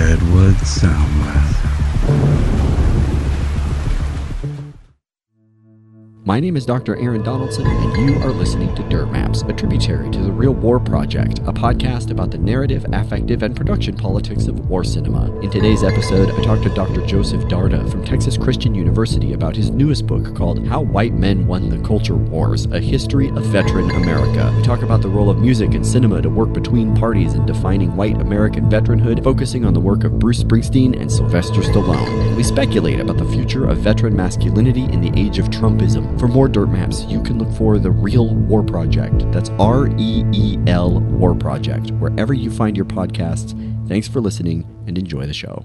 Redwood Soundwave. My name is Dr. Aaron Donaldson, and you are listening to Dirt Maps, a tributary to the Reel War Project, a podcast about the narrative, affective, and production politics of war cinema. In today's episode, I talked to Dr. Joseph Darda from Texas Christian University about his newest book called How White Men Won the Culture Wars A History of Veteran America. We talk about the role of music and cinema to work between parties in defining white American veteranhood, focusing on the work of Bruce Springsteen and Sylvester Stallone. We speculate about the future of veteran masculinity in the age of Trumpism. For more dirt maps, you can look for the Reel War Project. That's R E E L War Project, wherever you find your podcasts. Thanks for listening and enjoy the show.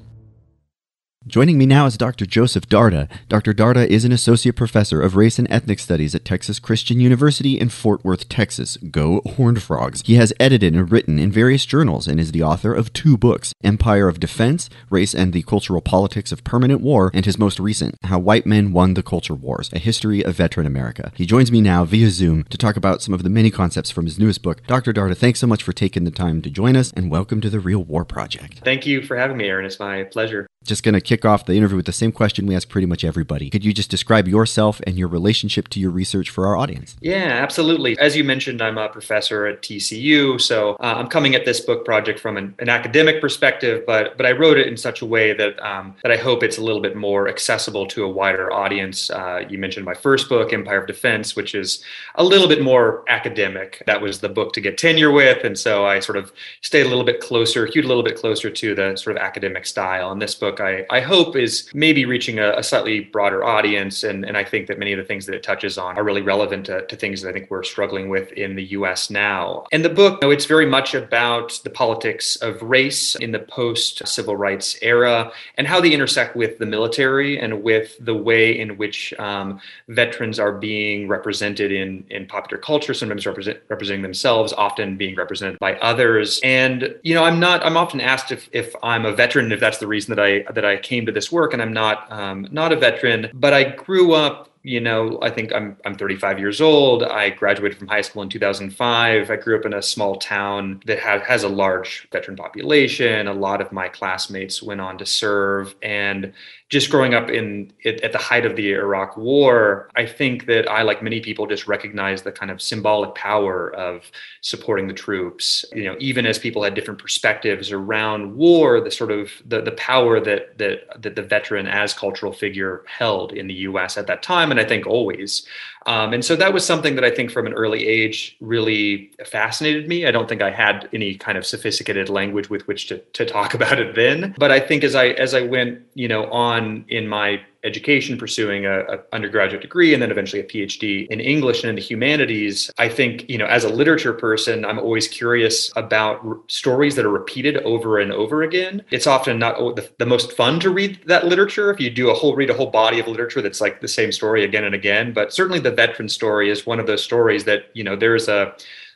Joining me now is Dr. Joseph Darda. Dr. Darda is an associate professor of race and ethnic studies at Texas Christian University in Fort Worth, Texas. Go Horned Frogs. He has edited and written in various journals and is the author of two books Empire of Defense, Race and the Cultural Politics of Permanent War, and his most recent, How White Men Won the Culture Wars A History of Veteran America. He joins me now via Zoom to talk about some of the many concepts from his newest book. Dr. Darda, thanks so much for taking the time to join us and welcome to the Reel War Project. Thank you for having me, Aaron. It's my pleasure. Just going to kick off the interview with the same question we ask pretty much everybody. Could you just describe yourself and your relationship to your research for our audience? Yeah, absolutely. As you mentioned, I'm a professor at TCU, so uh, I'm coming at this book project from an, an, academic perspective, but but I wrote it in such a way that um, that I hope it's a little bit more accessible to a wider audience. Uh, you mentioned my first book, Empire of Defense, which is a little bit more academic. That was the book to get tenure with, and so I sort of stayed a little bit closer, hewed a little bit closer to the sort of academic style. And this book, I, I hope, is maybe reaching a, a, slightly broader audience. And, and I think that many of the things that it touches on are really relevant to, to things that I think we're struggling with in the US now. And the book, you know, it's very much about the politics of race in the post civil rights era and how they intersect with the military and with the way in which um, veterans are being represented in, in popular culture, sometimes represent, representing themselves, often being represented by others. And, you know, I'm not, I'm often asked if, if I'm a veteran, if that's the reason that I, that I came to this work. And I'm not, um, not a veteran, but I grew up you know, I think I'm I'm 35 years old. I graduated from high school in 2005. I grew up in a small town that has has a large veteran population. A lot of my classmates went on to serve, and just growing up in at the height of the Iraq War, I think that I, like many people, just recognized the kind of symbolic power of supporting the troops. You know, even as people had different perspectives around war, the sort of the the power that that that the veteran as cultural figure held in the U.S. at that time, and I think always. Um, and so that was something that I think from an early age really fascinated me. I don't think I had any kind of sophisticated language with which to, to talk about it then. But I think as I as I went, you know, on in my education, pursuing a, a, undergraduate degree and then eventually a PhD in English and in the humanities, I think you know as a literature person, I'm always curious about r- stories that are repeated over and over again. It's often not the, the, most fun to read that literature if you do a whole read a whole body of literature that's like the same story again and again. But certainly the veteran story is one of those stories that you know there's a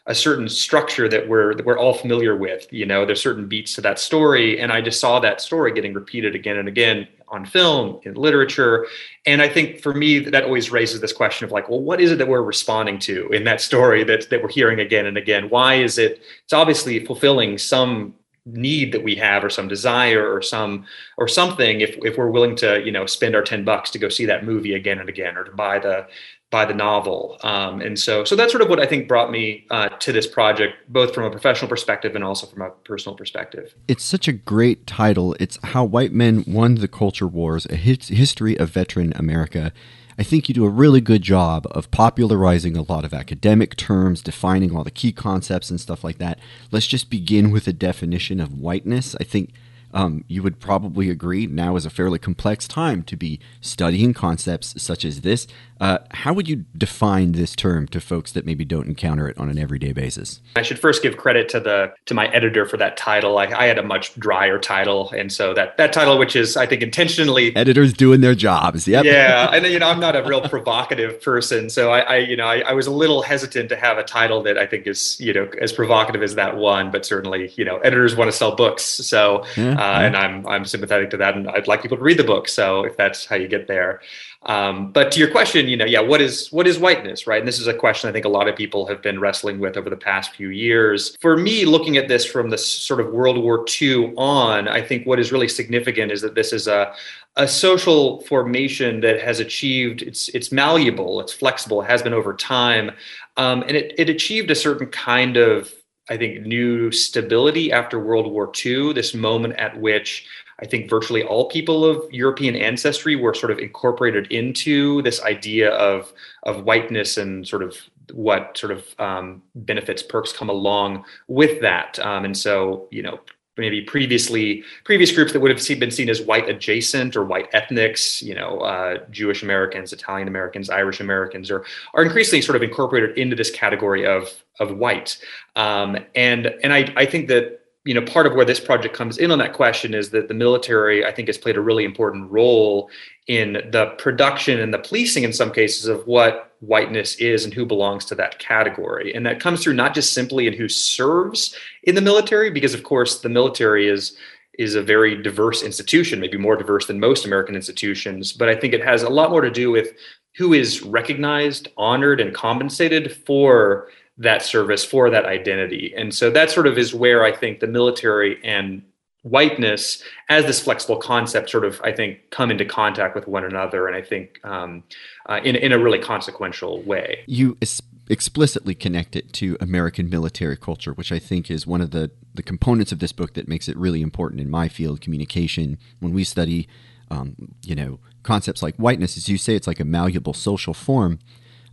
a certain structure that we're that we're all familiar with. You know, there's certain beats to that story, and I just saw that story getting repeated again and again on film, in literature. And I think for me, that always raises this question of like, well, what is it that we're responding to in that story that, that we're hearing again and again? Why is it? It's obviously fulfilling some need that we have or some desire or some or something if if we're willing to you know spend our 10 bucks to go see that movie again and again or to buy the by the novel. Um, and so, so that's sort of what I think brought me uh, to this project, both from a professional perspective and also from a personal perspective. It's such a great title. It's How White Men Won the Culture Wars, a history of veteran America. I think you do a really good job of popularizing a lot of academic terms, defining all the key concepts and stuff like that. Let's just begin with a definition of whiteness. I think um, you would probably agree now is a fairly complex time to be studying concepts such as this. Uh, how would you define this term to folks that maybe don't encounter it on an everyday basis? I should first give credit to the to my editor for that title. I, I had a much drier title, and so that that title, which is I think intentionally editors doing their jobs. Yep. Yeah, and you know I'm not a real provocative person, so I, I you know I, I, was a little hesitant to have a title that I think is you know as provocative as that one, but certainly you know editors want to sell books, so yeah, uh, yeah. and I'm I'm sympathetic to that, and I'd like people to read the book. So if that's how you get there. Um, but to your question, you know, yeah, what is what is whiteness, right? And this is a question I think a lot of people have been wrestling with over the past few years. For me, looking at this from the sort of World War II on, I think what is really significant is that this is a a social formation that has achieved it's it's malleable, it's flexible, it has been over time, um, and it it achieved a certain kind of I think new stability after World War II. This moment at which I think virtually all people of European ancestry were sort of incorporated into this idea of of whiteness and sort of what sort of um, benefits perks come along with that. Um, and so, you know, maybe previously previous groups that would have been seen as white adjacent or white ethnics, you know, uh, Jewish Americans, Italian Americans, Irish Americans, are are increasingly sort of incorporated into this category of of white. Um, and and I I think that you know part of where this project comes in on that question is that the military i think has played a really important role in the production and the policing in some cases of what whiteness is and who belongs to that category. And that comes through not just simply in who serves in the military because of course the military is is a very diverse institution maybe more diverse than most american institutions. But i think it has a lot more to do with who is recognized honored and compensated for that service for that identity. And so that sort of is where I think the military and whiteness as this flexible concept sort of i think come into contact with one another and i think um, uh, in, in a really consequential way. You es- explicitly connect it to american military culture which i think is one of the, the components of this book that makes it really important in my field communication. When we study um, you know concepts like whiteness as you say it's like a malleable social form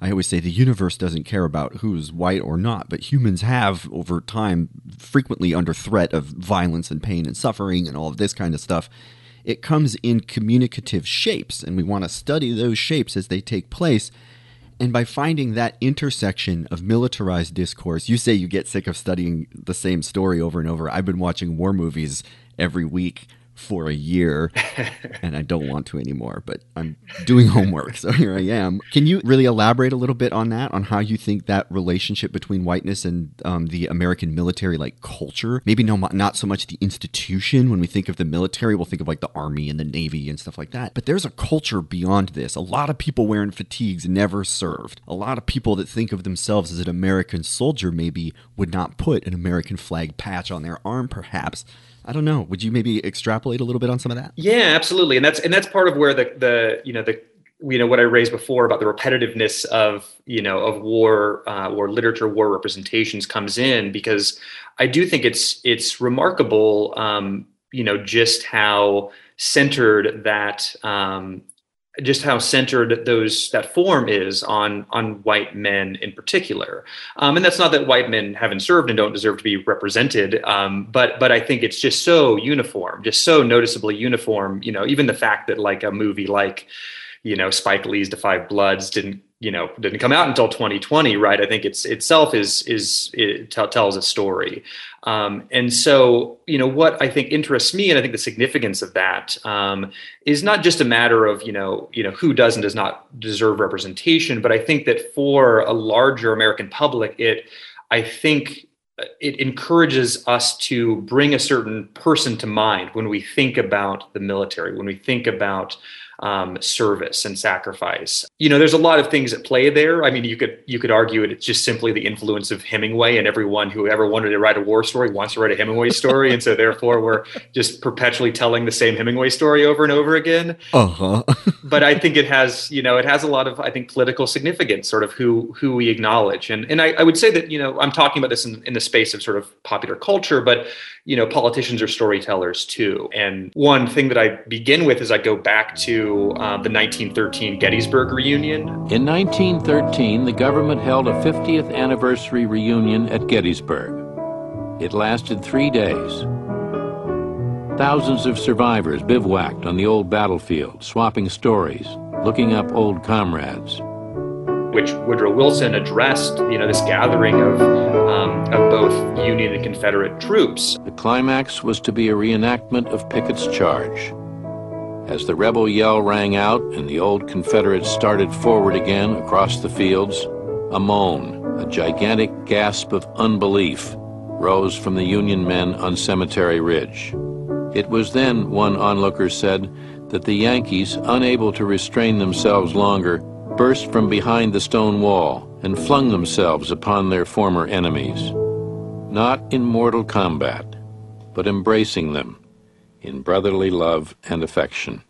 I always say the universe doesn't care about who's white or not, but humans have, over time, frequently under threat of violence and pain and suffering and all of this kind of stuff. It comes in communicative shapes, and we want to study those shapes as they take place. And by finding that intersection of militarized discourse, you say you get sick of studying the same story over and over. I've been watching war movies every week for a year and I don't want to anymore, but I'm doing homework. So here I am. Can you really elaborate a little bit on that, on how you think that relationship between whiteness and um, the American military, like culture, maybe no, not so much the institution. When we think of the military, we'll think of like the army and the navy and stuff like that. But there's a culture beyond this. A lot of people wearing fatigues never served. A lot of people that think of themselves as an American soldier maybe would not put an American flag patch on their arm, perhaps. I don't know. Would you maybe extrapolate a little bit on some of that? Yeah, absolutely. And that's and that's part of where the the you know the you know what I raised before about the repetitiveness of you know of war uh, or literature war representations comes in because I do think it's it's remarkable um, you know just how centered that um, just how centered those that form is on on white men in particular. Um, and that's not that white men haven't served and don't deserve to be represented um, but but i think it's just so uniform just so noticeably uniform you know even the fact that like a movie like you know spike lee's 5 Bloods didn't you know didn't come out until 2020 right? I think it's itself is is it t- tells a story. Um, and so you know what i think interests me and i think the significance of that um, is not just a matter of you know you know who does and does not deserve representation but i think that for a larger american public it i think it encourages us to bring a certain person to mind when we think about the military when we think about um, service and sacrifice. You know, there's a lot of things at play there. I mean, you could you could argue it, it's just simply the influence of Hemingway, and everyone who ever wanted to write a war story wants to write a Hemingway story, and so therefore we're just perpetually telling the same Hemingway story over and over again. Uh huh. but I think it has, you know, it has a lot of I think political significance, sort of who who we acknowledge, and and I, I would say that you know I'm talking about this in, in the space of sort of popular culture, but you know, politicians are storytellers too. And one thing that I begin with is I go back to uh, the 1913 Gettysburg reunion. In 1913, the government held a 50th anniversary reunion at Gettysburg. It lasted three days. Thousands of survivors bivouacked on the old battlefield, swapping stories, looking up old comrades which Woodrow Wilson addressed, you know, this gathering of, um, of both Union and Confederate troops. The climax was to be a reenactment of Pickett's charge. As the rebel yell rang out and the old Confederates started forward again across the fields, a moan, a gigantic gasp of unbelief, rose from the Union men on Cemetery Ridge. It was then, one onlooker said, that the Yankees, unable to restrain themselves longer, burst from behind the stone wall and flung themselves upon their former enemies, not in mortal combat, but embracing them in brotherly love and affection.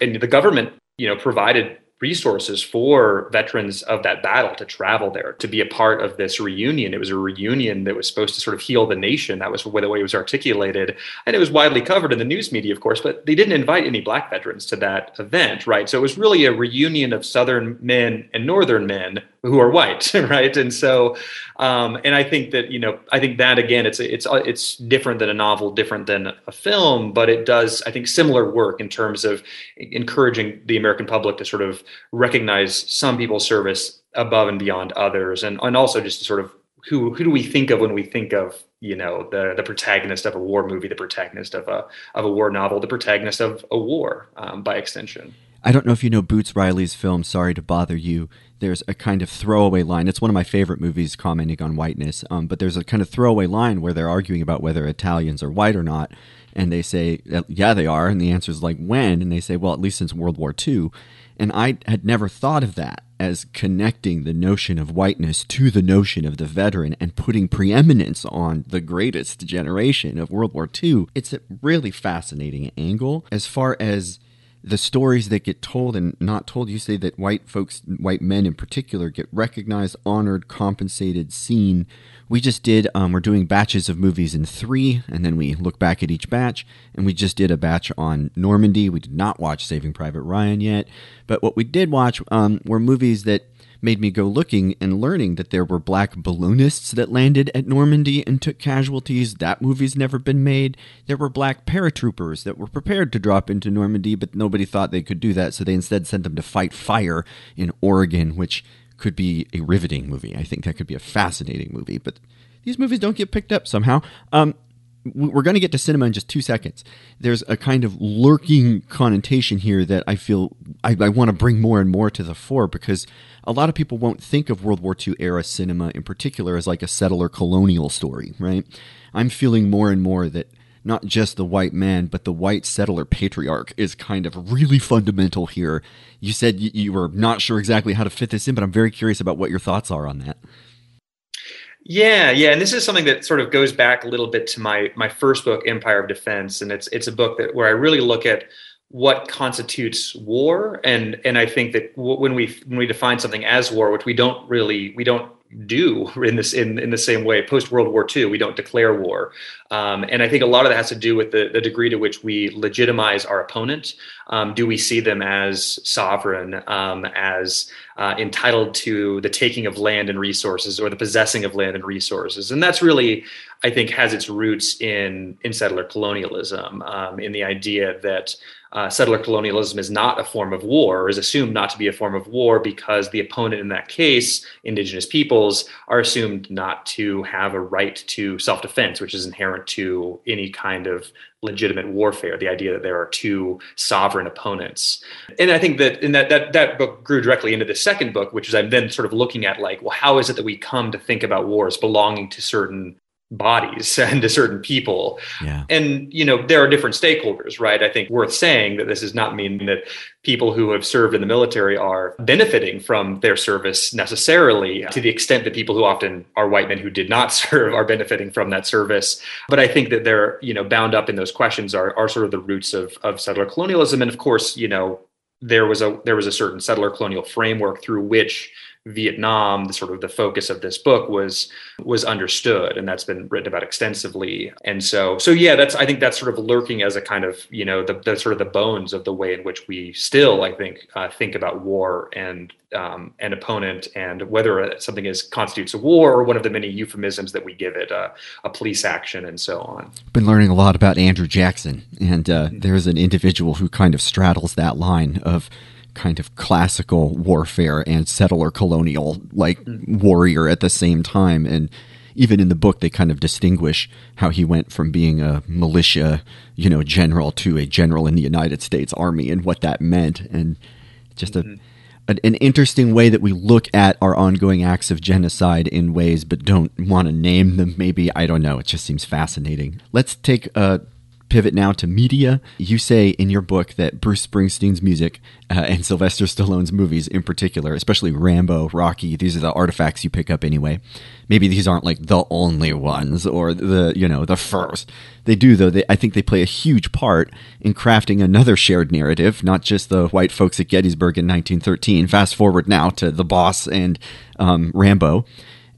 And the government, you know, provided resources for veterans of that battle to travel there to be a part of this reunion. It was a reunion that was supposed to sort of heal the nation. That was the way it was articulated, and it was widely covered in the news media, of course. But they didn't invite any black veterans to that event, right? So it was really a reunion of Southern men and Northern men who are white, right? And so, um, and I think that you know, I think that again, it's it's it's different than a novel, different than a film, but it does, I think, similar work in terms of encouraging the American public to sort of recognize some people's service above and beyond others, and and also just to sort of who who do we think of when we think of you know the the protagonist of a war movie, the protagonist of a of a war novel, the protagonist of a war um, by extension. I don't know if you know Boots Riley's film Sorry to Bother You. There's a kind of throwaway line. It's one of my favorite movies commenting on whiteness. Um, but there's a kind of throwaway line where they're arguing about whether Italians are white or not. And they say, yeah, they are. And the answer is like, when? And they say, well, at least since World War II. And I had never thought of that as connecting the notion of whiteness to the notion of the veteran and putting preeminence on the greatest generation of World War II. It's a really fascinating angle as far as the stories that get told and not told. You say that white folks, white men in particular, get recognized, honored, compensated, seen. We just did, um, we're doing batches of movies in three, and then we look back at each batch. And we just did a batch on Normandy. We did not watch Saving Private Ryan yet. But what we did watch um, were movies that made me go looking and learning that there were black balloonists that landed at Normandy and took casualties. That movie's never been made. There were black paratroopers that were prepared to drop into Normandy, but nobody thought they could do that, so they instead sent them to fight fire in Oregon, which could be a riveting movie. I think that could be a fascinating movie, but these movies don't get picked up somehow. Um, we're going to get to cinema in just two seconds. There's a kind of lurking connotation here that I feel I, I, want to bring more and more to the fore because a lot of people won't think of World War II era cinema in particular as like a settler colonial story, right? I'm feeling more and more that not just the white man, but the white settler patriarch is kind of really fundamental here. You said you, you were not sure exactly how to fit this in, but I'm very curious about what your thoughts are on that. Yeah, yeah, and this is something that sort of goes back a little bit to my my first book, Empire of Defense, and it's it's a book that where I really look at what constitutes war, and and I think that when we when we define something as war, which we don't really we don't do in this in, in the same way post world war ii we don't declare war um, and i think a lot of that has to do with the, the degree to which we legitimize our opponent. Um, do we see them as sovereign um, as uh, entitled to the taking of land and resources or the possessing of land and resources? And that's really i think has its roots in in settler colonialism um, in the idea that uh, settler colonialism is not a form of war, or is assumed not to be a form of war because the opponent in that case, indigenous peoples, are assumed not to have a right to self defense, which is inherent to any kind of legitimate warfare the idea that there are two sovereign opponents. And i think that in that that that book grew directly into the second book which is i'm then sort of looking at like well how is it that we come to think about wars belonging to certain bodies and to certain people. Yeah. And, you know, there are different stakeholders, right? I think worth saying that this does not mean that people who have served in the military are benefiting from their service necessarily to the extent that people who often are white men who did not serve are benefiting from that service. But I think that they're, you know, bound up in those questions are, are sort of the roots of, of settler colonialism. And of course, you know, there was a there was a certain settler colonial framework through which Vietnam, the sort of the focus of this book was was understood, and that's been written about extensively. And so, so yeah, that's I think that's sort of lurking as a kind of you know the, the sort of the bones of the way in which we still I think uh, think about war and um, an opponent and whether something is constitutes a war or one of the many euphemisms that we give it, uh, a police action and so on. Been learning a lot about Andrew Jackson, and uh, there's an individual who kind of straddles that line of kind of classical warfare and settler colonial like warrior at the same time. And even in the book they kind of distinguish how he went from being a militia you know general to a general in the united states army and what that meant. And just a, mm-hmm. a an interesting way that we look at our ongoing acts of genocide in ways but don't want to name them maybe. I don't know. It just seems fascinating. Let's take a pivot now to media. You say in your book that Bruce Springsteen's music uh, and Sylvester Stallone's movies in particular, especially Rambo, Rocky, these are the artifacts you pick up anyway. Maybe these aren't like the only ones or the, you know, the first. They do though. They, I think they play a huge part in crafting another shared narrative, not just the white folks at Gettysburg in 1913. Fast forward now to the boss and um, Rambo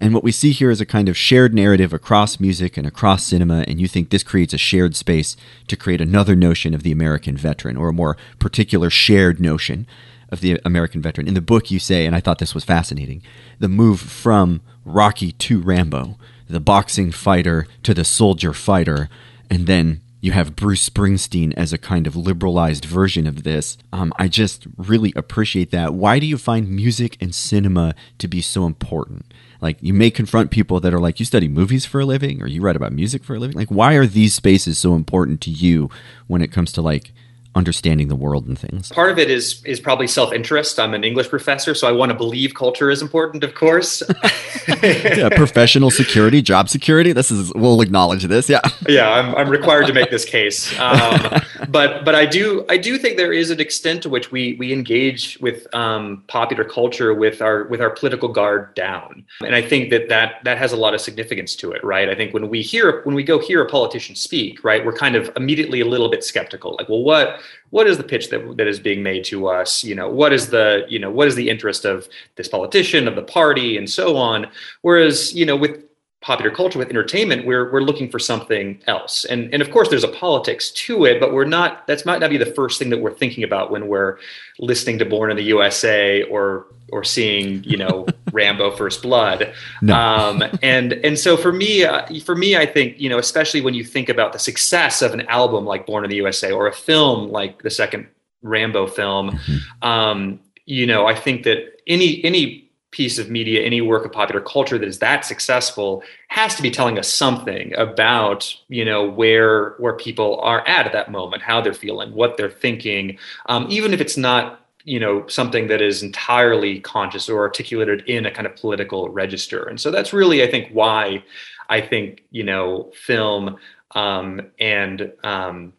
and what we see here is a kind of shared narrative across music and across cinema, and you think this creates a shared space to create another notion of the American veteran, or a more particular shared notion of the American veteran. In the book, you say, and I thought this was fascinating, the move from Rocky to Rambo, the boxing fighter to the soldier fighter, and then you have Bruce Springsteen as a kind of liberalized version of this. Um, I just really appreciate that. Why do you find music and cinema to be so important? Like you may confront people that are like, you study movies for a living or you write about music for a living. Like, why are these spaces so important to you when it comes to like understanding the world and things? Part of it is is probably self interest. I'm an English professor, so I want to believe culture is important, of course. yeah, professional security, job security. This is we'll acknowledge this. Yeah, yeah, I'm, I'm required to make this case. Um, but but I do I do think there is an extent to which we we engage with um, popular culture with our with our political guard down, and I think that that that has a lot of significance to it, right? I think when we hear when we go hear a politician speak, right, we're kind of immediately a little bit skeptical, like, well, what what is the pitch that, that is being made to us? You know what is the you know what is the interest of this politician of the party and so on? Whereas you know with popular culture with entertainment we're we're looking for something else and and of course there's a politics to it but we're not that's might not be the first thing that we're thinking about when we're listening to born in the usa or or seeing you know rambo first blood no. um and and so for me uh, for me i think you know especially when you think about the success of an album like born in the usa or a film like the second rambo film mm-hmm. um you know i think that any any piece of media, any work of popular culture that is that successful has to be telling us something about, you know, where where people are at at that moment, how they're feeling, what they're thinking, um, even if it's not you know something that is entirely conscious or articulated in a kind of political register. And so that's really i think why i think you know film um, and um,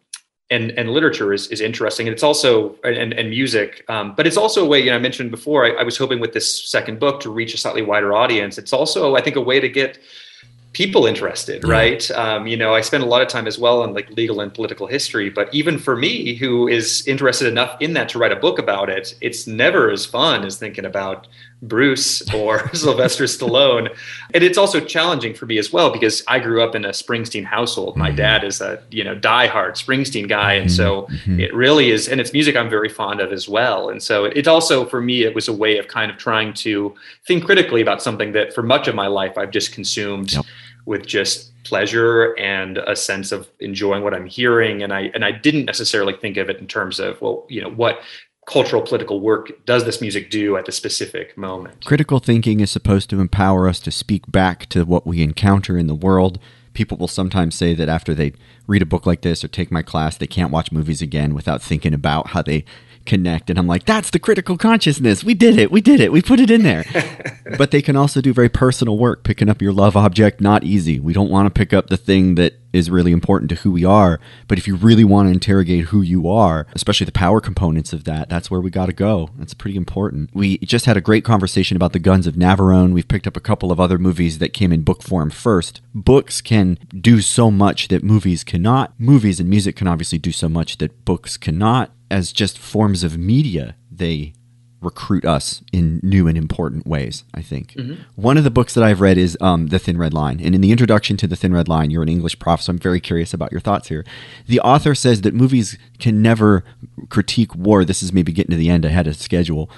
and and literature is is interesting. And it's also and and music um, but it's also a way you know i mentioned before I, I, was hoping with this second book to reach a slightly wider audience. It's also i think a way to get people interested right? Um, you know i spend a lot of time as well on like legal and political history but even for me who is interested enough in that to write a book about it it's never as fun as thinking about bruce or sylvester stallone and it's also challenging for me as well because i grew up in a springsteen household my mm-hmm. dad is a you know diehard springsteen guy and so mm-hmm. it really is and it's music i'm very fond of as well and so it also for me it was a way of kind of trying to think critically about something that for much of my life i've just consumed yep with just pleasure and a sense of enjoying what I'm hearing. And I and I didn't necessarily think of it in terms of well, you know, what cultural political work does this music do at the specific moment. Critical thinking is supposed to empower us to speak back to what we encounter in the world. People will sometimes say that after they read a book like this or take my class, they can't watch movies again without thinking about how they connect. And I'm like, that's the critical consciousness. We did it. We did it. We put it in there. but they can also do very personal work. Picking up your love object, not easy. We don't want to pick up the thing that is really important to who we are. But if you really want to interrogate who you are, especially the power components of that, that's where we got to go. That's pretty important. We just had a great conversation about the Guns of Navarone. We've picked up a couple of other movies that came in book form first. Books can do so much that movies cannot. Movies and music can obviously do so much that books cannot as just forms of media, they recruit us in new and important ways, I think. Mm-hmm. One of the books that I've read is um, The Thin Red Line. And in the introduction to The Thin Red Line, you're an English prof, so I'm very curious about your thoughts here. The author says that movies can never critique war. This is maybe getting to the end ahead of schedule.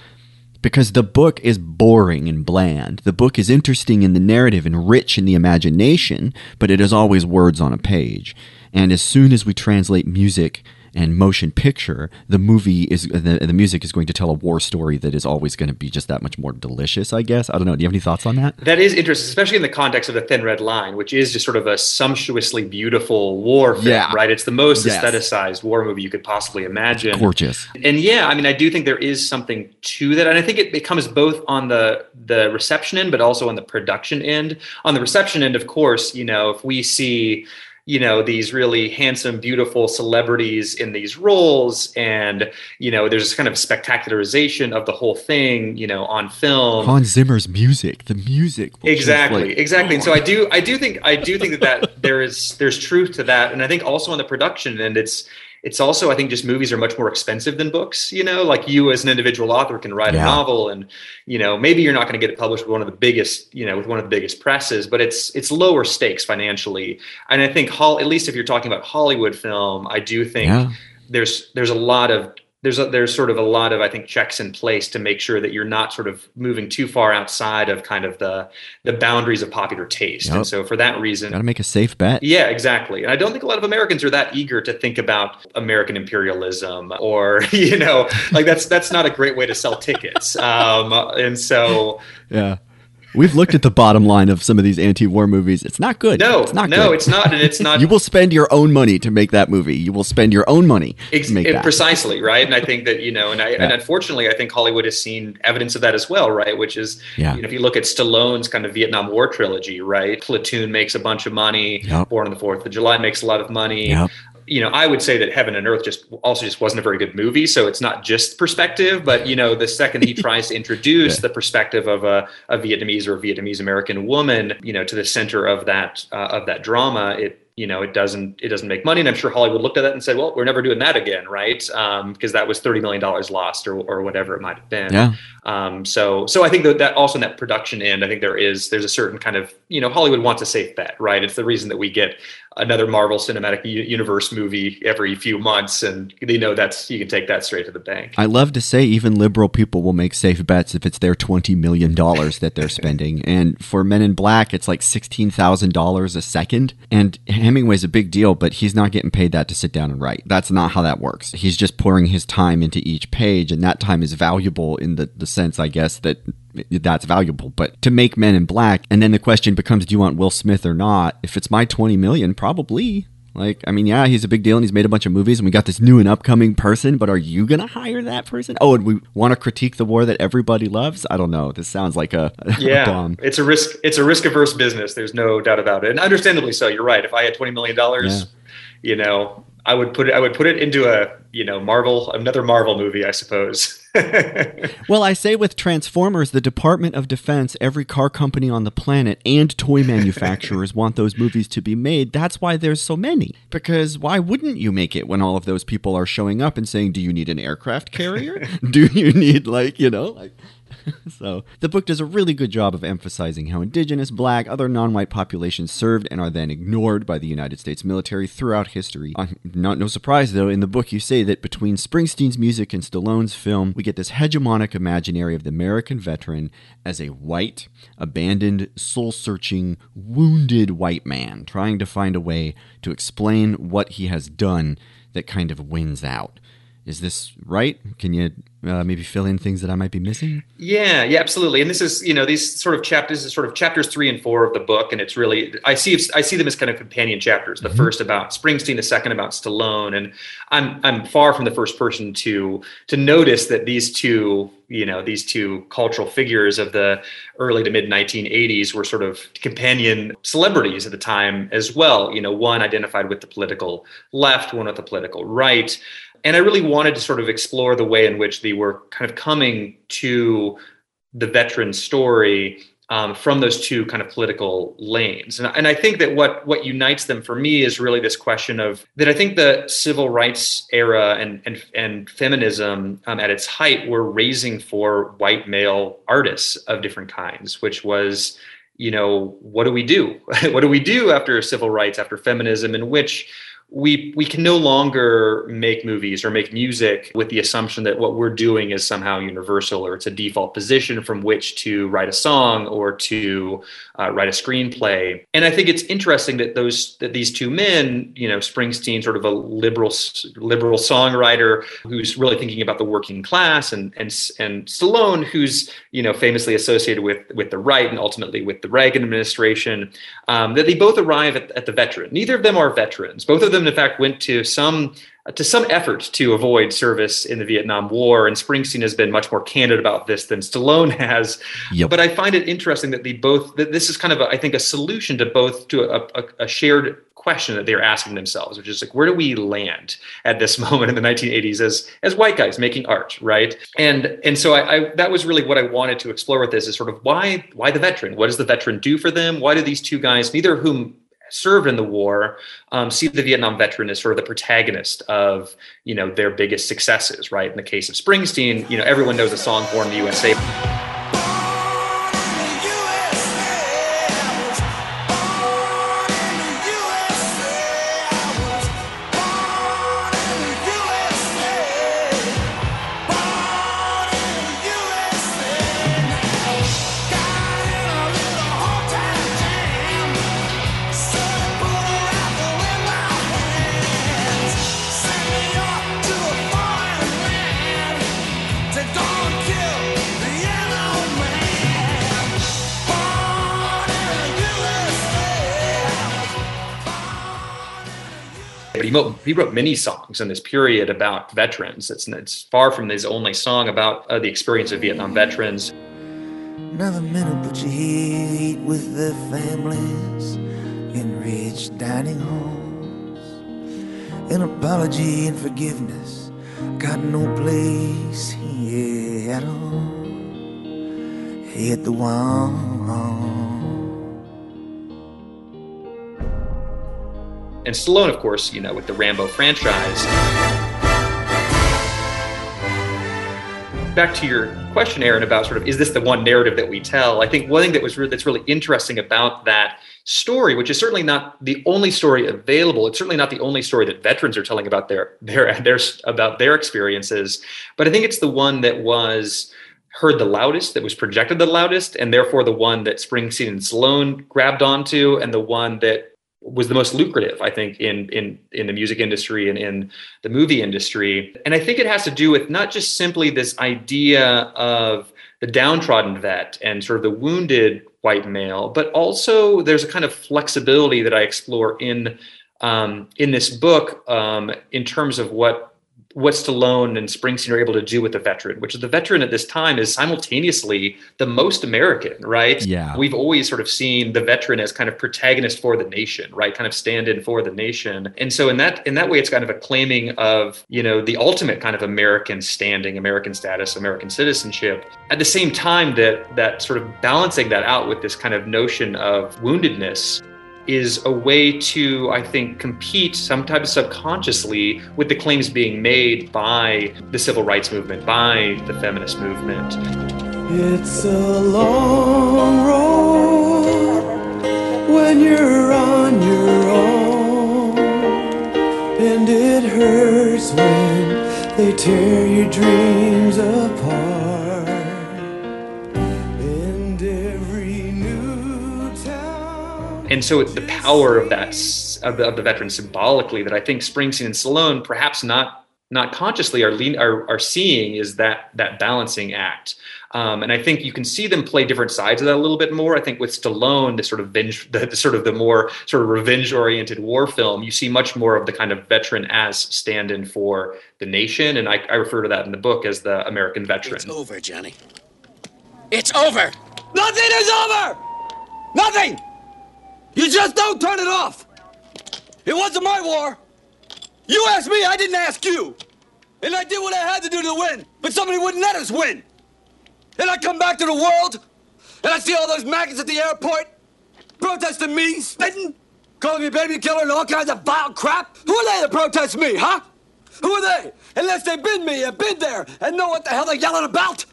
Because the book is boring and bland. The book is interesting in the narrative and rich in the imagination, but it is always words on a page. And as soon as we translate music and motion picture, the movie is the, the music is going to tell a war story that is always going to be just that much more delicious. I guess I don't know. Do you have any thoughts on that? That is interesting, especially in the context of the Thin Red Line, which is just sort of a sumptuously beautiful war film, yeah. right? It's the most yes. aestheticized war movie you could possibly imagine. Gorgeous. And yeah, I mean, I do think there is something to that, and I think it, it comes both on the the reception end, but also on the production end. On the reception end, of course, you know, if we see you know these really handsome beautiful celebrities in these roles and you know there's this kind of spectacularization of the whole thing you know on film. Hans Zimmer's music the music exactly like- exactly and so i do i do think i do think that, that there is there's truth to that and i think also on the production and it's it's also i think just movies are much more expensive than books you know? Like you as an individual author can write Yeah. a novel and you know maybe you're not going to get it published with one of the biggest you know with one of the biggest presses but it's it's lower stakes financially. And i think hol- at least if you're talking about hollywood film i do think yeah. there's there's a lot of there's a, there's sort of a lot of I think checks in place to make sure that you're not sort of moving too far outside of kind of the the boundaries of popular taste. Yep. And so for that reason, got to make a safe bet yeah, exactly. And I don't think a lot of Americans are that eager to think about American imperialism or you know like that's that's not a great way to sell tickets. Um, and so yeah we've looked at the bottom line of some of these anti-war movies it's not good no, it's not good. no, good. it's not, and it's not. you will spend your own money to make that movie you will spend your own money Ex- to make it- that precisely right and i think that you know and i and unfortunately i think hollywood has seen evidence of that as well right which is Yeah. you know if you look at stallone's kind of vietnam war trilogy right platoon makes a bunch of money Yep. born on the fourth of july makes a lot of money Yep. You know i would say that heaven and earth just also just wasn't a very good movie so it's not just perspective but you know the second he tries to introduce Yeah. the perspective of a, a vietnamese or vietnamese american woman you know to the center of that uh, of that drama it you know it doesn't it doesn't make money and i'm sure hollywood looked at that and said well we're never doing that again right um, because that was 30 million dollars lost or, or whatever it might have been yeah um, so so I think that, that also in that production end, I think there is there's a certain kind of you know Hollywood wants a safe bet, right? It's the reason that we get another Marvel Cinematic U- Universe movie every few months, and you know that's you can take that straight to the bank. I love to say even liberal people will make safe bets if it's their twenty million dollars that they're spending. And for Men in Black, it's like sixteen thousand dollars a second. And Hemingway's a big deal, but he's not getting paid that to sit down and write. That's not how that works. He's just pouring his time into each page, and that time is valuable in the, the sense, I guess, that that's valuable. But to make Men in Black, and then the question becomes, do you want Will Smith or not? If it's my twenty million, probably. Like, I mean, yeah, he's a big deal and he's made a bunch of movies and we got this new and upcoming person, but are you going to hire that person? Oh, and we want to critique the war that everybody loves? I don't know. This sounds like a, a Yeah, bomb. it's a risk. It's a risk averse business. There's no doubt about it, and understandably so. You're right. If I had twenty million dollars, you know, I would put it. I would put it into a you know Marvel, another Marvel movie, I suppose. Well, I say with Transformers, the Department of Defense, every car company on the planet, and toy manufacturers want those movies to be made. That's why there's so many. Because why wouldn't you make it when all of those people are showing up and saying, Do you need an aircraft carrier? Do you need, like, you know, like. so the book does a really good job of emphasizing how indigenous, black, other non-white populations served and are then ignored by the United States military throughout history. Uh, not no surprise though, in the book you say that between Springsteen's music and Stallone's film, we get this hegemonic imaginary of the American veteran as a white, abandoned, soul-searching, wounded white man trying to find a way to explain what he has done that kind of wins out. Is this right? Can you uh, maybe fill in things that I might be missing? Yeah, yeah, absolutely. And this is, you know, these sort of chapters is sort of chapters three and four of the book, and it's really I see I see them as kind of companion chapters. The first about Springsteen, the second about Stallone, and I'm I'm far from the first person to to notice that these two, you know, these two cultural figures of the early to mid 1980s were sort of companion celebrities at the time as well. You know, one identified with the political left, one with the political right and I really wanted to sort of explore the way in which they were kind of coming to the veteran story um, from those two kind of political lanes. And, and I think that what what unites them for me is really this question of that I think the civil rights era and and, and feminism um, at its height were raising for white male artists of different kinds, which was you know what do we do? what do we do after civil rights, after feminism, in which we we can no longer make movies or make music with the assumption that what we're doing is somehow universal or it's a default position from which to write a song or to uh, write a screenplay. And I think it's interesting that those that these two men, you know, Springsteen, sort of a liberal liberal songwriter who's really thinking about the working class, and and and Stallone, who's you know famously associated with with the right and ultimately with the Reagan administration, um, that they both arrive at, at the veteran. Neither of them are veterans. Both of them, in fact, went to some to some effort to avoid service in the Vietnam War. And Springsteen has been much more candid about this than Stallone has. Yep. But I find it interesting that they both that this is kind of a, I think a solution to both to a, a, a shared question that they're asking themselves, which is like, where do we land at this moment in the 1980s as as white guys making art, right? And and so I, I that was really what I wanted to explore with this is sort of why why the veteran? What does the veteran do for them? Why do these two guys, neither of whom served in the war um, see the Vietnam veteran as sort of the protagonist of you know their biggest successes, right? In the case of Springsteen, you know everyone knows the song "Born in the USA." Wrote, he wrote many songs in this period about veterans. It's, it's far from his only song about uh, the experience of Vietnam veterans. Another minute, but you eat with their families in rich dining halls. An apology and forgiveness got no place here at all. Hit the wall. And Stallone, of course, you know, with the Rambo franchise. Back to your question, Aaron, about sort of is this the one narrative that we tell? I think one thing that was really, that's really interesting about that story, which is certainly not the only story available. It's certainly not the only story that veterans are telling about their their their about their experiences. But I think it's the one that was heard the loudest, that was projected the loudest, and therefore the one that Springsteen and Stallone grabbed onto, and the one that was the most lucrative, I think, in in in the music industry and in the movie industry. And I think it has to do with not just simply this idea of the downtrodden vet and sort of the wounded white male, but also there's a kind of flexibility that I explore in um, in this book um, in terms of what what Stallone and Springsteen are able to do with the veteran, which is the veteran at this time is simultaneously the most American, right? Yeah. We've always sort of seen the veteran as kind of protagonist for the nation, right? Kind of stand in for the nation. And so in that in that way, it's kind of a claiming of, you know, the ultimate kind of American standing, American status, American citizenship. At the same time that that sort of balancing that out with this kind of notion of woundedness is a way to, I think, compete sometimes subconsciously with the claims being made by the civil rights movement, by the feminist movement. It's a long road when you're on your own, and it hurts when they tear your dreams and so the power of that of the, of the veteran symbolically that I think Springsteen and Stallone perhaps not not consciously are, lean, are are seeing is that that balancing act. Um, and I think you can see them play different sides of that a little bit more. I think with Stallone, the sort of venge, the, the sort of the more sort of revenge-oriented war film, you see much more of the kind of veteran as stand-in for the nation, and I, I refer to that in the book as the American veteran. It's over, Johnny. It's over. Nothing is over. Nothing. You just don't turn it off. It wasn't my war. You asked me, I didn't ask you. And I did what I had to do to win, but somebody wouldn't let us win. And I come back to the world, and I see all those maggots at the airport protesting me, spitting, calling me baby killer and all kinds of vile crap. Who are they to protest me, huh? Who are they? Unless they've been me and been there and know what the hell they're yelling about.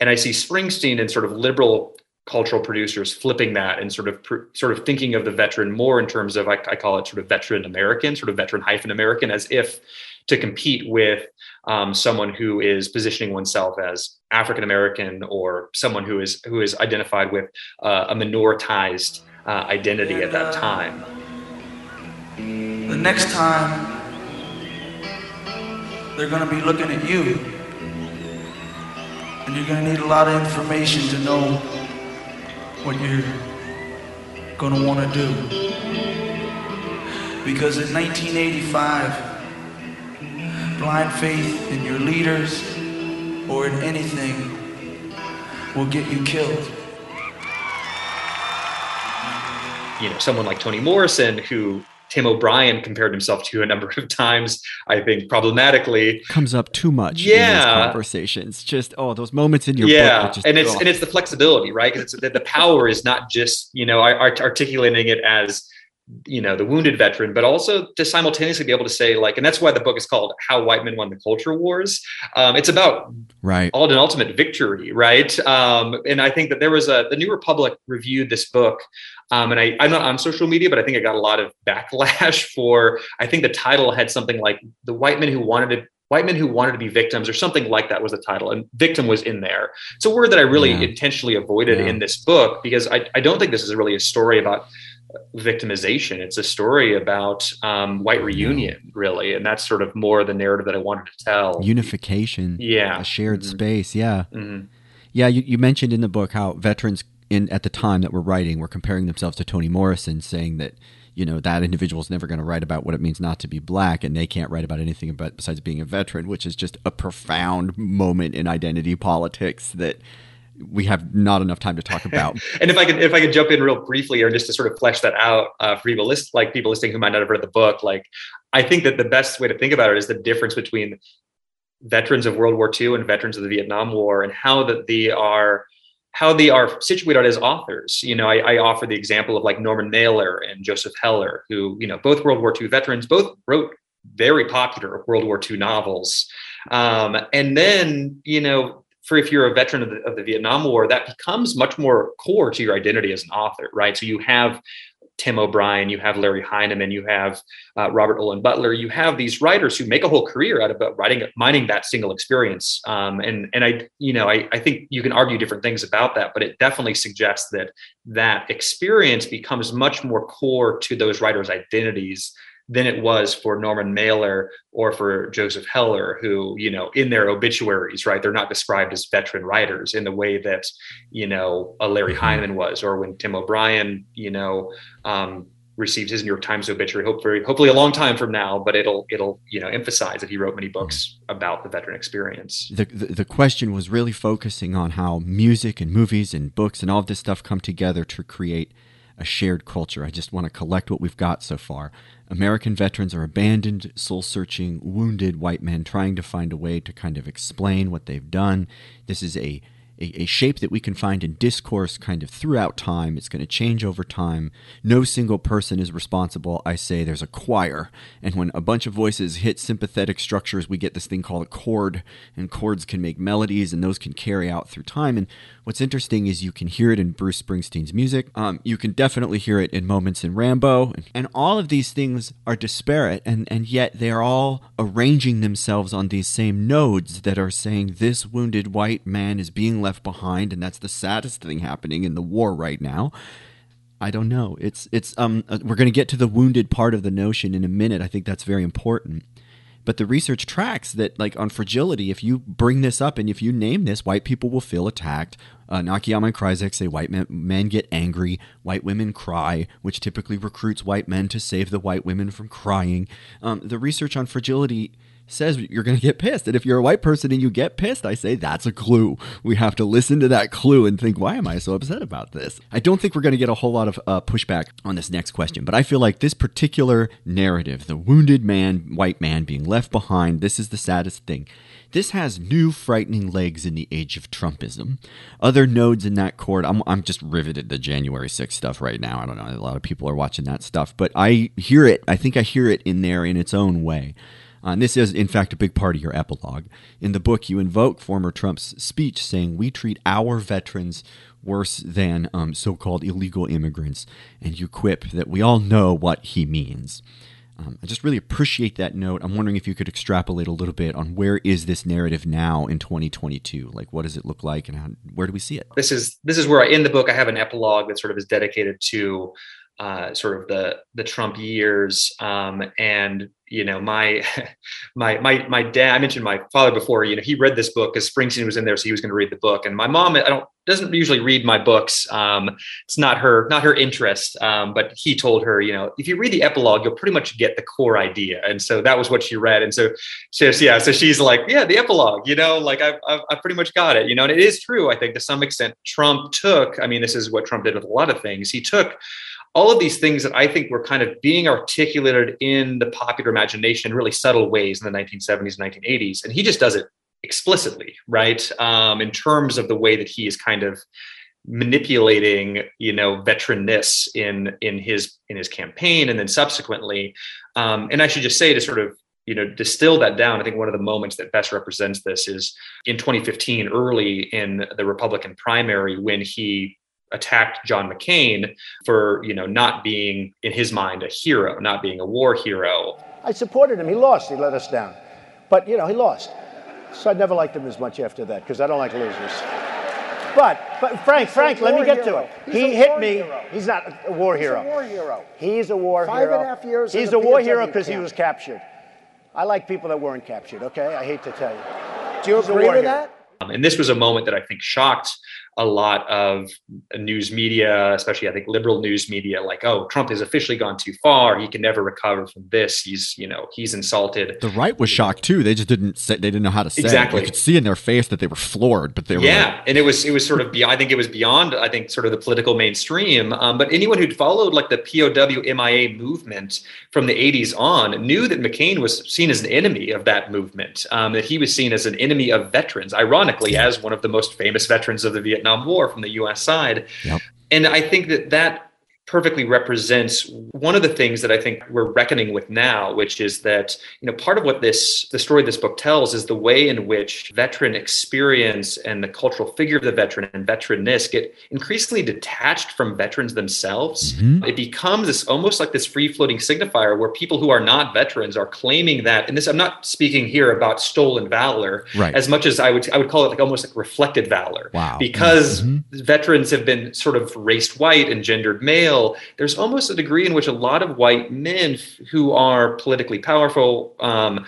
And I see Springsteen and sort of liberal cultural producers flipping that and sort of sort of thinking of the veteran more in terms of I, I call it sort of veteran American, sort of veteran hyphen American, as if to compete with um, someone who is positioning oneself as African American or someone who is who is identified with uh, a minoritized uh, identity and, at that uh, time. The next time they're going to be looking at you, and you're going to need a lot of information to know what you're going to want to do. Because in 1985, blind faith in your leaders or in anything will get you killed. You know, someone like Toni Morrison who Tim O'Brien compared himself to a number of times. I think problematically comes up too much. Yeah, conversations. Just oh, those moments in your yeah, just, and it's oh. and it's the flexibility, right? Because the, the power is not just you know art- articulating it as you know the wounded veteran but also to simultaneously be able to say like and that's why the book is called how white men won the culture wars um, it's about right all an ultimate victory right um, and i think that there was a the new republic reviewed this book um, and I, i'm not on social media but i think i got a lot of backlash for i think the title had something like the white men who wanted to white men who wanted to be victims or something like that was the title and victim was in there it's a word that i really Yeah. intentionally avoided Yeah. in this book because I, I don't think this is really a story about victimization it's a story about um, white reunion really and that's sort of more the narrative that i wanted to tell unification. yeah A shared Mhm. space. Yeah. Mhm. Yeah, you, you mentioned in the book how veterans in at the time that we're writing were comparing themselves to Toni Morrison, saying that you know that individual is never going to write about what it means not to be black, and they can't write about anything about besides being a veteran, which is just a profound moment in identity politics that we have not enough time to talk about. and if I could, if I could jump in real briefly, or just to sort of flesh that out uh, for people list, like people listening who might not have read the book, like I think that the best way to think about it is the difference between veterans of World War II and veterans of the Vietnam War, and how that they are how they are situated as authors. You know, I, I offer the example of like Norman Mailer and Joseph Heller, who you know both World War II veterans, both wrote very popular World War II novels, um, and then you know for if you're a veteran of the, of the Vietnam War, that becomes much more core to your identity as an author, right? So you have Tim O'Brien, you have Larry Heinemann, you have uh, Robert Olin Butler, you have these writers who make a whole career out of uh, writing, mining that single experience. Um, and and I, you know, I, I think you can argue different things about that, but it definitely suggests that that experience becomes much more core to those writers' identities than it was for Norman Mailer or for Joseph Heller, who, you know, in their obituaries, right, they're not described as veteran writers in the way that, you know, a Larry mm-hmm. Heinemann was, or when Tim O'Brien, you know, um, receives his New York Times obituary, hopefully, hopefully a long time from now, but it'll, it'll, you know, emphasize that he wrote many books mm-hmm. about the veteran experience. the, the the question was really focusing on how music and movies and books and all of this stuff come together to create a shared culture. I just want to collect what we've got so far. American veterans are abandoned, soul searching, wounded white men trying to find a way to kind of explain what they've done. This is a a, a shape that we can find in discourse kind of throughout time. It's going to change over time. No single person is responsible. I say there's a choir. And when a bunch of voices hit sympathetic structures, we get this thing called a chord. And chords can make melodies, and those can carry out through time. And what's interesting is you can hear it in Bruce Springsteen's music. Um, you can definitely hear it in moments in Rambo. And all of these things are disparate, and, and yet they are all arranging themselves on these same nodes that are saying this wounded white man is being left behind, and that's the saddest thing happening in the war right now. I don't know. It's it's um uh, we're going to get to the wounded part of the notion in a minute. I think that's very important. But the research tracks that like on fragility, if you bring this up and if you name this, white people will feel attacked. Uh, Nakayama and Krizek say white men, men get angry, white women cry, which typically recruits white men to save the white women from crying. Um, the research on fragility says you're going to get pissed. And if you're a white person and you get pissed, I say that's a clue. We have to listen to that clue and think, why am I so upset about this? I don't think we're going to get a whole lot of uh, pushback on this next question, but I feel like this particular narrative, the wounded man, white man being left behind, this is the saddest thing. This has new frightening legs in the age of Trumpism. Other nodes in that chord, I'm, I'm just riveted to January 6th stuff right now. I don't know. A lot of people are watching that stuff, but I hear it. I think I hear it in there in its own way. Uh, and this is, in fact, a big part of your epilogue. In the book, you invoke former Trump's speech saying, We treat our veterans worse than um, so called illegal immigrants. And you quip that we all know what he means. Um, I just really appreciate that note. I'm wondering if you could extrapolate a little bit on where is this narrative now in 2022? Like, what does it look like, and how, where do we see it? This is this is where I, in the book I have an epilogue that sort of is dedicated to uh, sort of the the Trump years, um, and you know my my my my dad. I mentioned my father before. You know, he read this book because Springsteen was in there, so he was going to read the book. And my mom, I don't doesn't usually read my books. Um, it's not her not her interest. Um, but he told her, you know, if you read the epilogue, you'll pretty much get the core idea. And so that was what she read. And so, so yeah, so she's like, yeah, the epilogue. You know, like I've I've, I've pretty much got it. You know, and it is true. I think to some extent, Trump took. I mean, this is what Trump did with a lot of things. He took all of these things that I think were kind of being articulated in the popular imagination in really subtle ways in the 1970s, and 1980s. And he just does it explicitly, right? Um, in terms of the way that he is kind of manipulating you know veteranness in in his in his campaign and then subsequently um, and i should just say to sort of you know distill that down i think one of the moments that best represents this is in 2015 early in the republican primary when he attacked john mccain for you know not being in his mind a hero not being a war hero i supported him he lost he let us down but you know he lost so i never liked him as much after that because i don't like losers but, but Frank, Frank, let me get hero. to it. He's he hit me. Hero. He's not a war hero. He's a war hero. He's a war Five hero. Five and a half years. He's a war hero because he was captured. I like people that weren't captured. Okay, I hate to tell you. Do you He's agree with hero. that? Um, and this was a moment that I think shocked a lot of news media, especially I think liberal news media, like, oh, Trump has officially gone too far. He can never recover from this. He's, you know, he's insulted. The right was shocked too. They just didn't say, they didn't know how to say exactly. It. You could see in their face that they were floored, but they were yeah, like, and it was it was sort of beyond. I think it was beyond. I think sort of the political mainstream. Um, but anyone who'd followed like the POW MIA movement from the '80s on knew that McCain was seen as an enemy of that movement. Um, that he was seen as an enemy of veterans. Ironically, yeah. as one of the most famous veterans of the Vietnam War from the U.S. side. Yep. And I think that that perfectly represents one of the things that I think we're reckoning with now, which is that you know part of what this the story this book tells is the way in which veteran experience and the cultural figure of the veteran and veteranness get increasingly detached from veterans themselves. Mm-hmm. It becomes this almost like this free floating signifier where people who are not veterans are claiming that. And this I'm not speaking here about stolen valor right. as much as I would I would call it like almost like reflected valor. Wow. Because mm-hmm. veterans have been sort of raced white and gendered male there's almost a degree in which a lot of white men who are politically powerful um,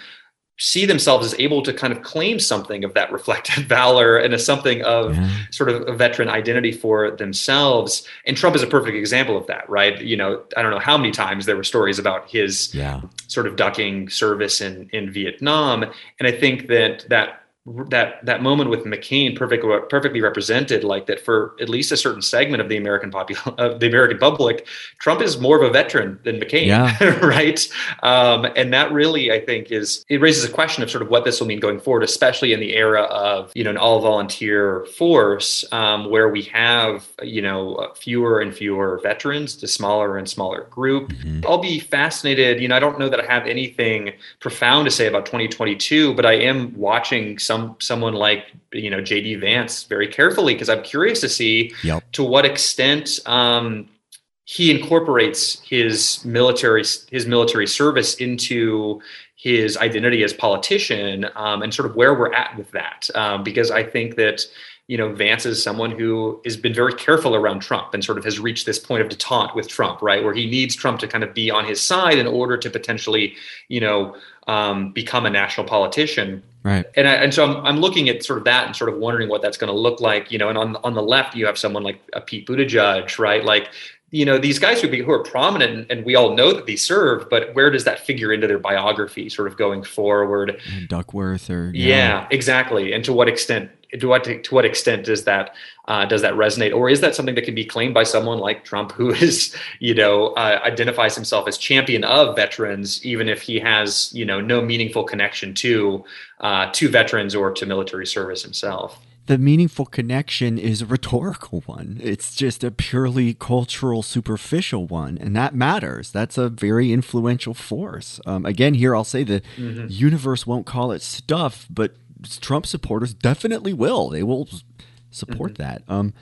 see themselves as able to kind of claim something of that reflected valor and as something of yeah. sort of a veteran identity for themselves. And Trump is a perfect example of that, right? You know, I don't know how many times there were stories about his yeah. sort of ducking service in in Vietnam, and I think that that that that moment with McCain perfectly perfectly represented like that for at least a certain segment of the American popul- of the American public, Trump is more of a veteran than McCain, yeah. right? Um, and that really, I think, is it raises a question of sort of what this will mean going forward, especially in the era of you know an all volunteer force um, where we have you know fewer and fewer veterans, the smaller and smaller group. Mm-hmm. I'll be fascinated. You know, I don't know that I have anything profound to say about 2022, but I am watching some some someone like you know JD Vance very carefully because I'm curious to see yep. to what extent um, he incorporates his military his military service into his identity as politician um, and sort of where we're at with that um, because I think that you know Vance is someone who has been very careful around Trump and sort of has reached this point of detente with Trump right where he needs Trump to kind of be on his side in order to potentially you know um, become a national politician Right. And I, and so I'm, I'm looking at sort of that and sort of wondering what that's going to look like, you know, and on, on the left, you have someone like a Pete Buttigieg, right? Like, you know, these guys who, be, who are prominent and, and we all know that they serve, but where does that figure into their biography sort of going forward? Duckworth or. Yeah, yeah exactly. And to what extent to what to what extent does that uh, does that resonate, or is that something that can be claimed by someone like Trump, who is you know uh, identifies himself as champion of veterans, even if he has you know no meaningful connection to uh, to veterans or to military service himself? the meaningful connection is a rhetorical one. It's just a purely cultural, superficial one, and that matters. That's a very influential force. Um, again, here I'll say the Mm-hmm. universe won't call it stuff, but Trump supporters definitely will. They will support Mm-hmm. that. Um,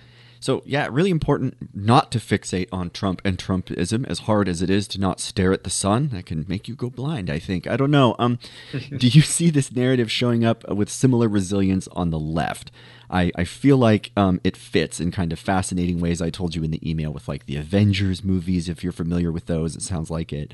so yeah, really important not to fixate on Trump and Trumpism as hard as it is to not stare at the sun. That can make you go blind. I think. I don't know. Um, do you see this narrative showing up with similar resilience on the left? I, I feel like um, it fits in kind of fascinating ways. I told you in the email with like the Avengers movies. If you're familiar with those, it sounds like it.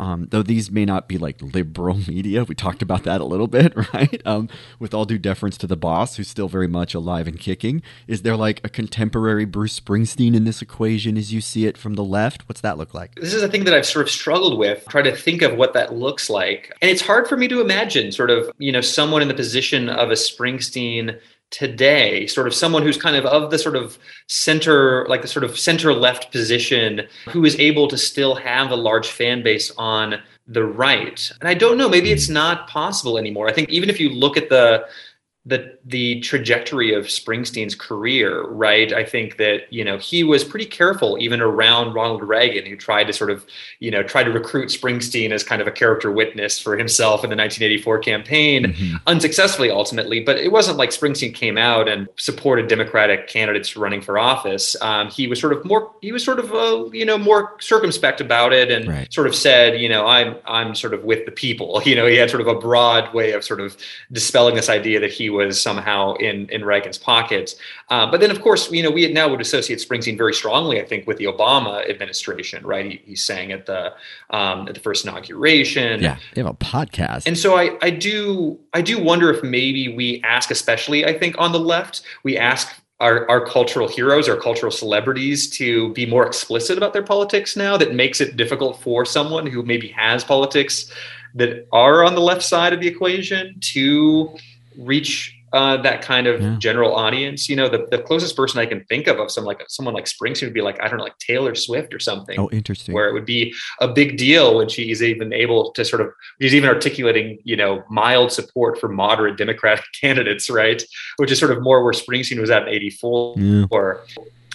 Um, though these may not be like liberal media, we talked about that a little bit, right? Um, with all due deference to the boss, who's still very much alive and kicking, is there like a contemporary Bruce Springsteen in this equation as you see it from the left? What's that look like? This is a thing that I've sort of struggled with, try to think of what that looks like. And it's hard for me to imagine sort of, you know, someone in the position of a Springsteen today sort of someone who's kind of of the sort of center like the sort of center left position who is able to still have a large fan base on the right. And i don't know maybe it's not possible anymore. I think even if you look at the the the trajectory of Springsteen's career, right? I think that you know he was pretty careful even around Ronald Reagan, who tried to sort of you know try to recruit Springsteen as kind of a character witness for himself in the 1984 campaign, mm-hmm. unsuccessfully ultimately. But it wasn't like Springsteen came out and supported Democratic candidates running for office. Um, he was sort of more he was sort of uh, you know more circumspect about it and right. sort of said you know I'm I'm sort of with the people. You know he had sort of a broad way of sort of dispelling this idea that he was somehow in in Reagan's pockets. Uh, but then, of course, you know, we now would associate Springsteen very strongly, I think, with the Obama administration, right? He, he sang at the um, at the first inauguration. Yeah, they have a podcast, and so I I do I do wonder if maybe we ask, especially I think on the left, we ask our, our cultural heroes, our cultural celebrities to be more explicit about their politics now that makes it difficult for someone who maybe has politics that are on the left side of the equation to reach uh, that kind of yeah. general audience. You know, the, the closest person I can think of of some like someone like Springsteen would be like I don't know, like Taylor Swift or something. Oh, interesting. Where it would be a big deal when she's even able to sort of she's even articulating you know mild support for moderate Democratic candidates, right? Which is sort of more where Springsteen was at in '84. Yeah. Or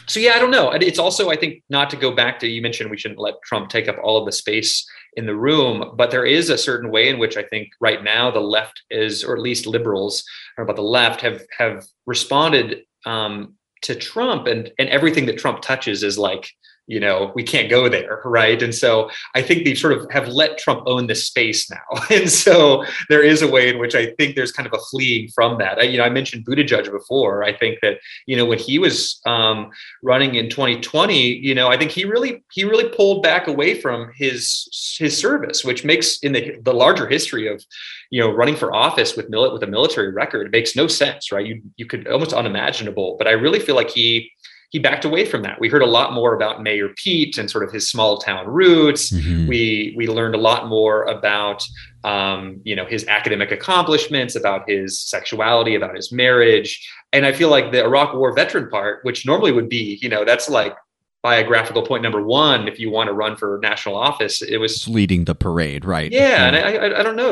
so yeah, I don't know. It's also I think not to go back to you mentioned we shouldn't let Trump take up all of the space in the room. But there is a certain way in which I think right now the left is, or at least liberals, about the left, have have responded um, to Trump, and and everything that Trump touches is like you know we can't go there right? And so i think they sort of have let trump own the space now. And so there is a way in which i think there's kind of a fleeing from that. I, you know i mentioned buttigieg before. I think that you know when he was um, running in 2020 you know i think he really he really pulled back away from his his service which makes in the the larger history of you know running for office with mil- with a military record makes no sense right? You you could almost unimaginable. But i really feel like he he backed away from that. We heard a lot more about Mayor Pete and sort of his small town roots. Mm-hmm. We we learned a lot more about um, you know his academic accomplishments, about his sexuality, about his marriage, and I feel like the Iraq War veteran part, which normally would be you know that's like biographical point number one if you want to run for national office it was leading the parade right. Yeah, and I, I, I don't know.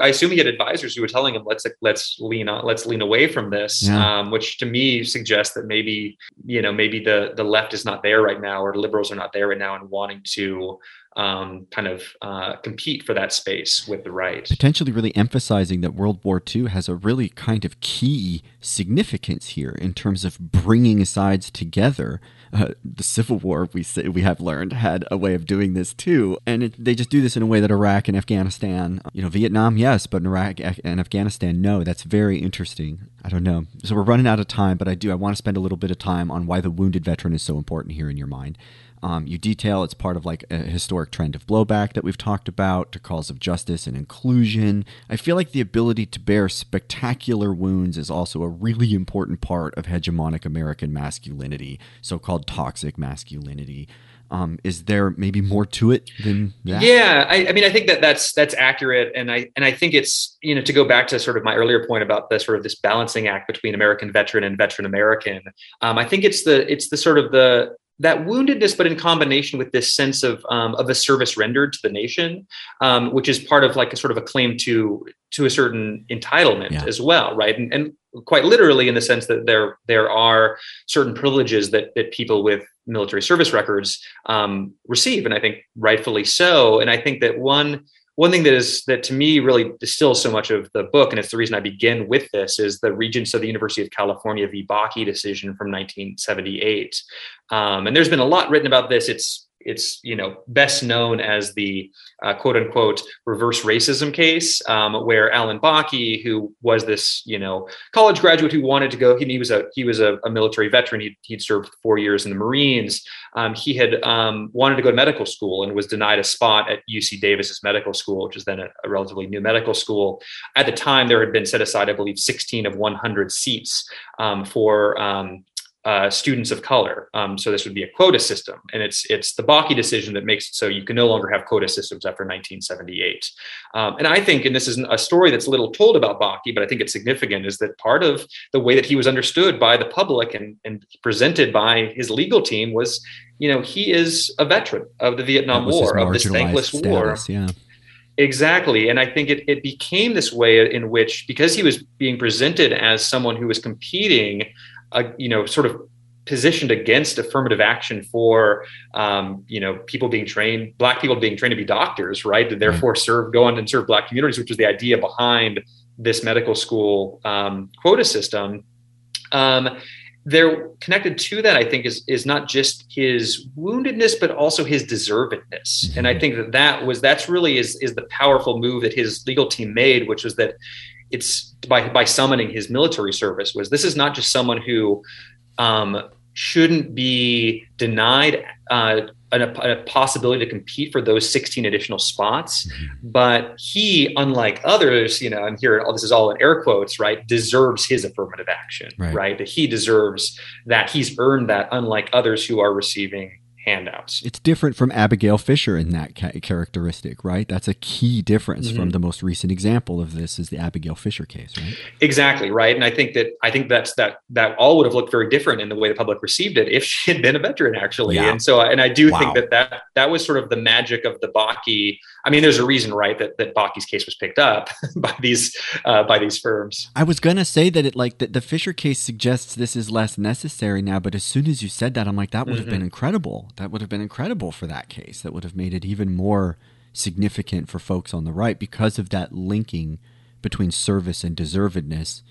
I assume he had advisors who were telling him let's let's lean on let's lean away from this yeah. um, which to me suggests that maybe you know maybe the the left is not there right now or liberals are not there right now and wanting to um, kind of uh, compete for that space with the right. Potentially really emphasizing that World War II has a really kind of key significance here in terms of bringing sides together. Uh, the Civil War, we say, we have learned, had a way of doing this too, and it, they just do this in a way that Iraq and Afghanistan, you know, Vietnam, yes, but in Iraq and Afghanistan, no. That's very interesting. I don't know. So we're running out of time, but I do. I want to spend a little bit of time on why the wounded veteran is so important here in your mind. Um, you detail it's part of like a historic trend of blowback that we've talked about to calls of justice and inclusion. I feel like the ability to bear spectacular wounds is also a really important part of hegemonic American masculinity, so called toxic masculinity. Um, is there maybe more to it than that? Yeah, I, I, mean, I think that that's that's accurate, and I and I think it's you know to go back to sort of my earlier point about the sort of this balancing act between American veteran and veteran American. Um, I think it's the it's the sort of the that woundedness, but in combination with this sense of um, of a service rendered to the nation, um, which is part of like a sort of a claim to to a certain entitlement yeah. as well, right? And, and quite literally in the sense that there there are certain privileges that that people with military service records um, receive, and I think rightfully so. And I think that one one thing that is that to me really distills so much of the book, and it's the reason I begin with this, is the Regents of the University of California v. Bakke decision from 1978. Um, and there's been a lot written about this. It's it's you know best known as the uh, quote unquote reverse racism case, um, where Alan Bakke, who was this you know college graduate who wanted to go, he, he was a he was a, a military veteran. He'd, he'd, served four years in the Marines. Um, he had um, wanted to go to medical school and was denied a spot at UC Davis's medical school, which is then a, a relatively new medical school. At the time, there had been set aside, I believe, 16 of 100 seats um, for um, uh, students of color. Um, so this would be a quota system, and it's it's the Bakke decision that makes it so you can no longer have quota systems after 1978. Um, and I think, and this is a story that's little told about Bakke, but I think it's significant, is that part of the way that he was understood by the public and and presented by his legal team was, you know, he is a veteran of the Vietnam War, of this thankless status, war. Yeah. Exactly. And I think it, it became this way in which, because he was being presented as someone who was competing, uh, you know, sort of positioned against affirmative action for, um, you know, people being trained, black people being trained to be doctors, right? to therefore serve, go on and serve black communities, which was the idea behind this medical school um, quota system. Um, they're connected to that i think is is not just his woundedness but also his deservedness and i think that that was that's really is is the powerful move that his legal team made which was that it's by by summoning his military service was this is not just someone who um, shouldn't be denied uh, a, a, possibility to compete for those 16 additional spots. Mm-hmm. But he, unlike others, you know, and here all this is all in air quotes, right, deserves his affirmative action, right? right? That he deserves that he's earned that, unlike others who are receiving handouts. It's different from Abigail Fisher in that ca- characteristic, right? That's a key difference mm-hmm. from the most recent example of this is the Abigail Fisher case, right? Exactly, right. And I think that I think that's that that all would have looked very different in the way the public received it if she had been a veteran actually. Yeah. And so and I do wow. think that that that was sort of the magic of the Bakke. I mean, there's a reason, right, that that Bakke's case was picked up by these uh, by these firms. I was gonna say that it like that the Fisher case suggests this is less necessary now, but as soon as you said that, I'm like that would have mm-hmm. been incredible that would have been incredible for that case. That would have made it even more significant for folks on the right because of that linking between service and deservedness.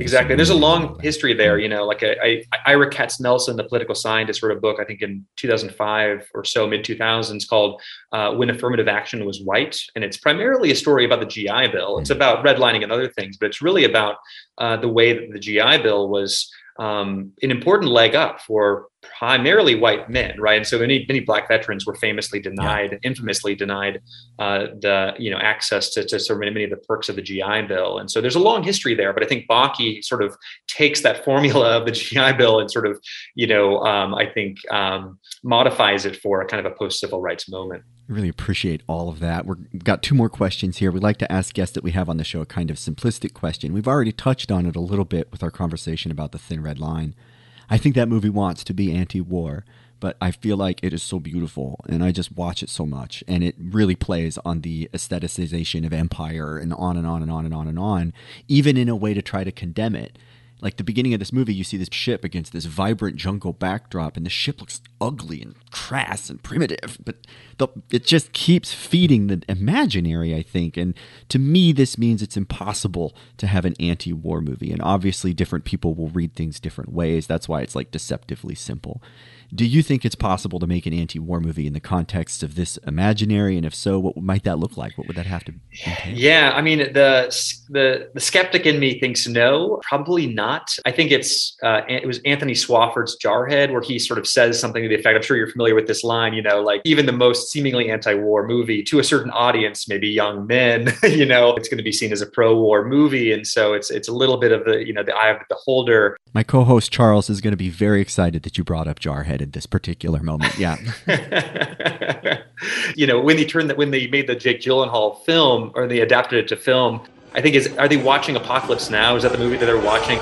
Exactly. There's a long history there. You know, like I, I, Ira Katznelson, the political scientist, wrote a book I think in 2005 or so, mid 2000s, called uh, "When Affirmative Action Was White," and it's primarily a story about the GI Bill. It's mm. about redlining and other things, but it's really about uh, the way that the GI Bill was um, an important leg up for primarily white men, right? And so many many black veterans were famously denied, yeah. infamously denied uh, the you know access to, to so many many of the perks of the GI Bill. And so there's a long history there, but I think Bakke sort of takes that formula of the GI Bill and sort of you know um, I think um, modifies it for a kind of a post civil rights moment. I really appreciate all of that. we have got two more questions here. We'd like to ask guests that we have on the show a kind of simplistic question. We've already touched on it a little bit with our conversation about the thin red line. I think that movie wants to be anti war, but I feel like it is so beautiful and I just watch it so much. And it really plays on the aestheticization of empire and on and on and on and on and on, even in a way to try to condemn it like the beginning of this movie, you see this ship against this vibrant jungle backdrop, and the ship looks ugly and crass and primitive, but the, it just keeps feeding the imaginary, I think. And to me, this means it's impossible to have an anti war movie. And obviously, different people will read things different ways. That's why it's like deceptively simple. Do you think it's possible to make an anti-war movie in the context of this imaginary? And if so, what might that look like? What would that have to entail? Yeah, I mean, the the the skeptic in me thinks no, probably not. I think it's uh, it was Anthony Swofford's Jarhead where he sort of says something to the effect. I'm sure you're familiar with this line. You know, like even the most seemingly anti-war movie to a certain audience, maybe young men, you know, it's going to be seen as a pro-war movie, and so it's it's a little bit of the you know the eye of the beholder. My co-host Charles is going to be very excited that you brought up Jarhead this particular moment. Yeah. you know, when they turned that when they made the Jake Gyllenhaal film or they adapted it to film, I think is are they watching Apocalypse Now? Is that the movie that they're watching?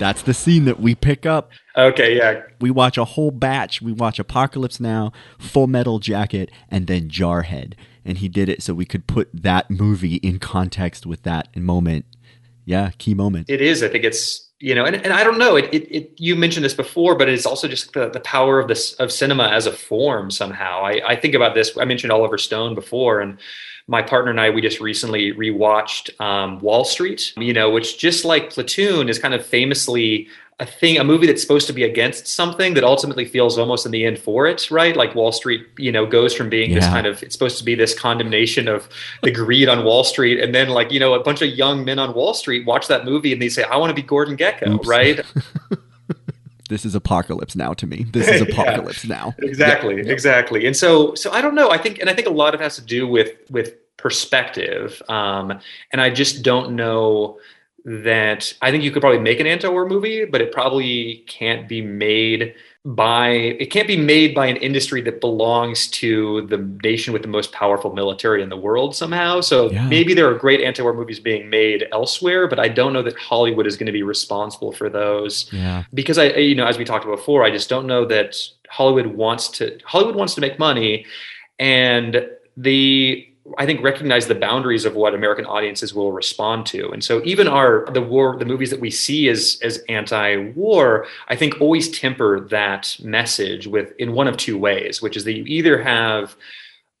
That's the scene that we pick up. Okay, yeah. We watch a whole batch. We watch Apocalypse Now, Full Metal Jacket, and then Jarhead. And he did it so we could put that movie in context with that moment. Yeah, key moment. It is. I think it's you know, and, and I don't know. It, it, it you mentioned this before, but it's also just the, the power of this of cinema as a form somehow. I, I think about this. I mentioned Oliver Stone before, and my partner and I, we just recently rewatched um, Wall Street, you know, which just like Platoon is kind of famously a thing, a movie that's supposed to be against something that ultimately feels almost in the end for it, right? Like Wall Street, you know, goes from being yeah. this kind of, it's supposed to be this condemnation of the greed on Wall Street. And then like, you know, a bunch of young men on Wall Street watch that movie and they say, I want to be Gordon Gekko, Oops. right? this is apocalypse now to me. This is apocalypse yeah, now. Exactly, yeah, exactly. And so, so I don't know. I think, and I think a lot of it has to do with with perspective. Um, and I just don't know that. I think you could probably make an anti-war movie, but it probably can't be made by it can't be made by an industry that belongs to the nation with the most powerful military in the world somehow so yeah. maybe there are great anti-war movies being made elsewhere but i don't know that hollywood is going to be responsible for those yeah. because i you know as we talked about before i just don't know that hollywood wants to hollywood wants to make money and the I think recognize the boundaries of what American audiences will respond to. And so even our the war the movies that we see as as anti-war, I think always temper that message with in one of two ways, which is that you either have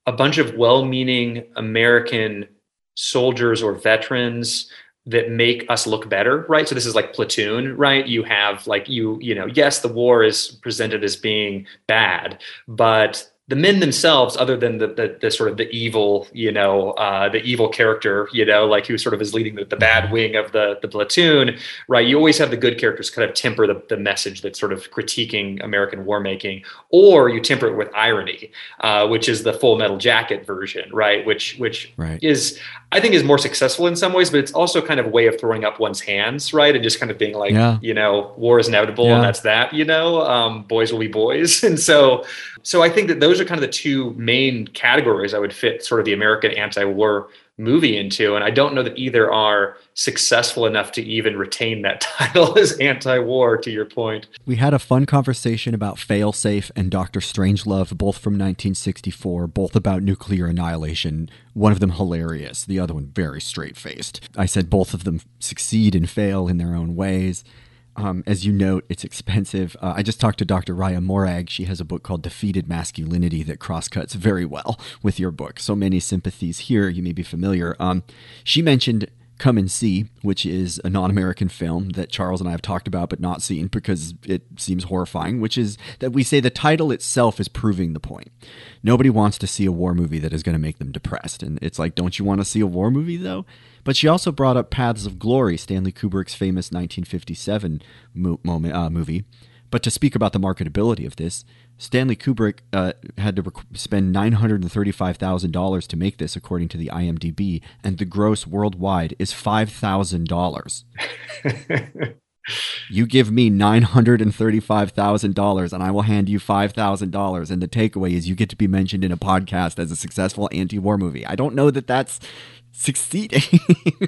a bunch of well-meaning American soldiers or veterans that make us look better right so this is like platoon right you have like you you know yes the war is presented as being bad but the men themselves, other than the, the, the sort of the evil, you know, uh, the evil character, you know, like who sort of is leading the, the bad mm-hmm. wing of the the platoon, right? You always have the good characters kind of temper the, the message that's sort of critiquing American war making, or you temper it with irony, uh, which is the Full Metal Jacket version, right? Which which right. is I think is more successful in some ways, but it's also kind of a way of throwing up one's hands, right? And just kind of being like, yeah. you know, war is inevitable, yeah. and that's that, you know, um, boys will be boys, and so so I think that those are kind of the two main categories I would fit sort of the American anti-war movie into. And I don't know that either are successful enough to even retain that title as anti-war, to your point. We had a fun conversation about Failsafe and Doctor Strangelove, both from 1964, both about nuclear annihilation. One of them hilarious, the other one very straight-faced. I said both of them succeed and fail in their own ways. Um, as you note, it's expensive. Uh, I just talked to Dr. Raya Morag. She has a book called Defeated Masculinity that crosscuts very well with your book. So many sympathies here. You may be familiar. Um, she mentioned Come and See, which is a non American film that Charles and I have talked about but not seen because it seems horrifying, which is that we say the title itself is proving the point. Nobody wants to see a war movie that is going to make them depressed. And it's like, don't you want to see a war movie though? But she also brought up Paths of Glory, Stanley Kubrick's famous 1957 mo- moment, uh, movie. But to speak about the marketability of this, Stanley Kubrick uh, had to rec- spend $935,000 to make this, according to the IMDb, and the gross worldwide is $5,000. you give me $935,000 and I will hand you $5,000. And the takeaway is you get to be mentioned in a podcast as a successful anti war movie. I don't know that that's succeeding.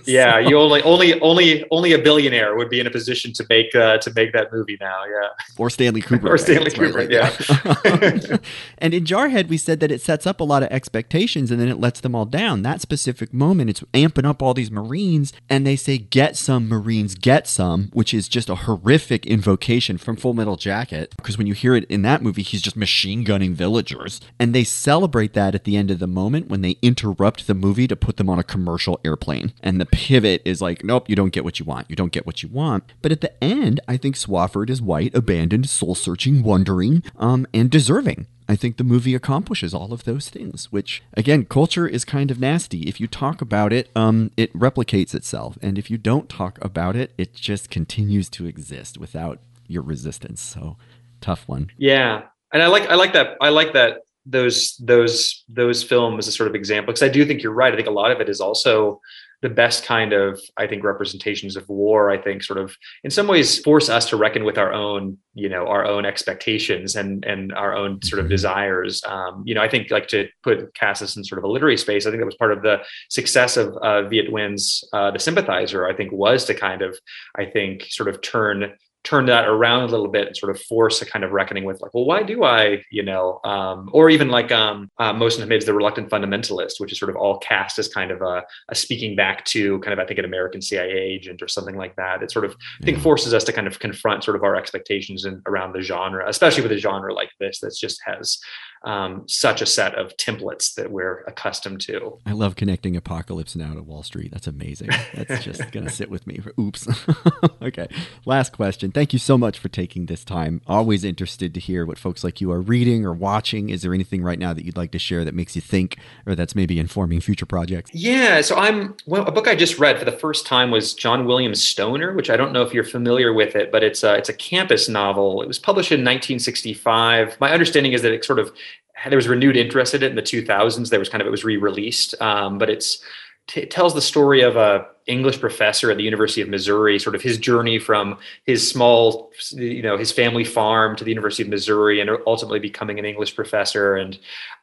yeah, you only only only only a billionaire would be in a position to make uh, to make that movie now. Yeah, or Stanley Kubrick. or Stanley Kubrick. Right, yeah. and in Jarhead, we said that it sets up a lot of expectations and then it lets them all down. That specific moment, it's amping up all these Marines, and they say, "Get some Marines, get some," which is just a horrific invocation from Full Metal Jacket. Because when you hear it in that movie, he's just machine gunning villagers, and they celebrate that at the end of the moment when they interrupt the movie to put them on a commercial airplane. And the pivot is like, nope, you don't get what you want. You don't get what you want. But at the end, I think Swofford is white, abandoned, soul searching, wondering, um, and deserving. I think the movie accomplishes all of those things, which again, culture is kind of nasty. If you talk about it, um, it replicates itself. And if you don't talk about it, it just continues to exist without your resistance. So tough one. Yeah. And I like I like that I like that those those those films as a sort of example because I do think you're right. I think a lot of it is also the best kind of I think representations of war. I think sort of in some ways force us to reckon with our own you know our own expectations and and our own sort of mm-hmm. desires. Um, you know I think like to put Cassis in sort of a literary space. I think that was part of the success of uh, Viet Nguyen's uh, The Sympathizer. I think was to kind of I think sort of turn turn that around a little bit and sort of force a kind of reckoning with like well why do i you know um, or even like um, uh, Mohsin Hamid's the reluctant fundamentalist which is sort of all cast as kind of a, a, speaking back to kind of i think an american cia agent or something like that. It sort of i think forces us to kind of confront sort of our expectations in, around the genre especially with a genre like this that just has um, such a set of templates that we're accustomed to. I love connecting Apocalypse Now to Wall Street. That's amazing. That's just going to sit with me. For, oops. okay. Last question. Thank you so much for taking this time. Always interested to hear what folks like you are reading or watching. Is there anything right now that you'd like to share that makes you think or that's maybe informing future projects? Yeah. So I'm, well, a book I just read for the first time was John Williams Stoner, which I don't know if you're familiar with it, but it's a, it's a campus novel. It was published in 1965. My understanding is that it sort of there was renewed interest in it in the 2000s. There was kind of it was re-released, um, but it's t- it tells the story of a English professor at the University of Missouri, sort of his journey from his small, you know, his family farm to the University of Missouri, and ultimately becoming an English professor. And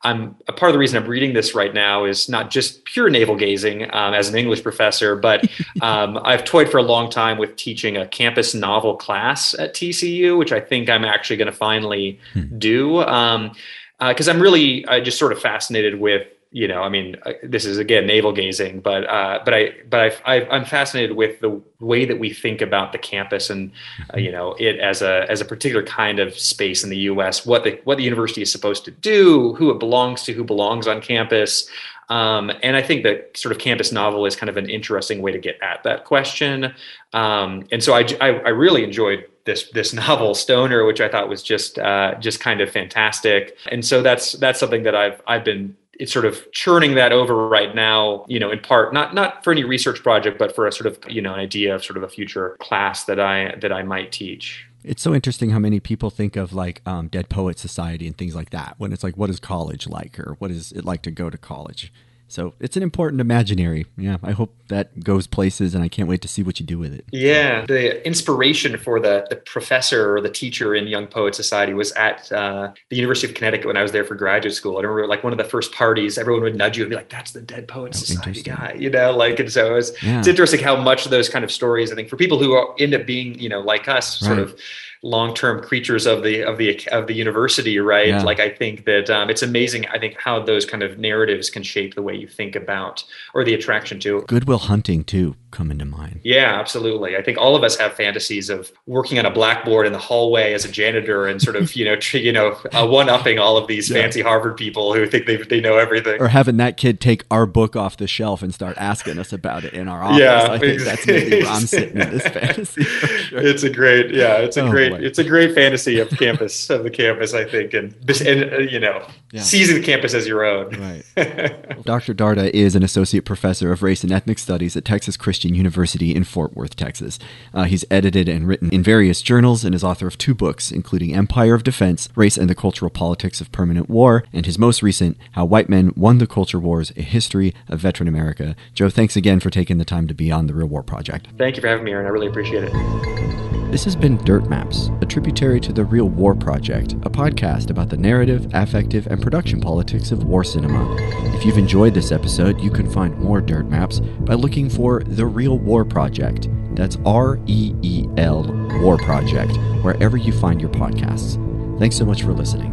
I'm a part of the reason I'm reading this right now is not just pure navel gazing um, as an English professor, but um, I've toyed for a long time with teaching a campus novel class at TCU, which I think I'm actually going to finally hmm. do. Um, because uh, I'm really uh, just sort of fascinated with you know I mean uh, this is again navel gazing but uh, but I but I, I am fascinated with the way that we think about the campus and uh, mm-hmm. you know it as a as a particular kind of space in the U.S. what the what the university is supposed to do who it belongs to who belongs on campus um, and I think that sort of campus novel is kind of an interesting way to get at that question. Um, and so I, I, I, really enjoyed this this novel Stoner, which I thought was just uh, just kind of fantastic. And so that's that's something that I've I've been it's sort of churning that over right now you know in part not not for any research project but for a sort of you know an idea of sort of a future class that i that i might teach it's so interesting how many people think of like um, Dead Poet Society and things like that when it's like, what is college like, or what is it like to go to college? So it's an important imaginary. Yeah, I hope that goes places, and I can't wait to see what you do with it. Yeah, the inspiration for the the professor or the teacher in Young Poet Society was at uh, the University of Connecticut when I was there for graduate school. I remember like one of the first parties, everyone would nudge you and be like, "That's the Dead Poet oh, Society guy," you know, like. And so it was, yeah. it's interesting how much of those kind of stories, I think, for people who end up being, you know, like us, sort right. of long-term creatures of the of the of the university right yeah. like i think that um, it's amazing i think how those kind of narratives can shape the way you think about or the attraction to Good Will Hunting too come into mind yeah absolutely i think all of us have fantasies of working on a blackboard in the hallway as a janitor and sort of you know tr- you know uh, one-upping all of these yeah. fancy harvard people who think they, they know everything or having that kid take our book off the shelf and start asking us about it in our office yeah i think that's maybe where i'm sitting in this fantasy sure. it's a great yeah it's a oh, great great. It's a great fantasy of campus of the campus, I think, and and uh, you know, yeah. seizing the campus as your own. Right. Dr. Darda is an associate professor of race and ethnic studies at Texas Christian University in Fort Worth, Texas. Uh, he's edited and written in various journals and is author of two books, including Empire of Defense: Race and the Cultural Politics of Permanent War, and his most recent, How White Men Won the Culture Wars: A History of Veteran America. Joe, thanks again for taking the time to be on the Reel War Project. Thank you for having me, Aaron. I really appreciate it. This has been Dirt Maps, a tributary to the Reel War Project, a podcast about the narrative, affective, and production politics of war cinema. If you've enjoyed this episode, you can find more Dirt Maps by looking for The Reel War Project. That's R E E L War Project, wherever you find your podcasts. Thanks so much for listening.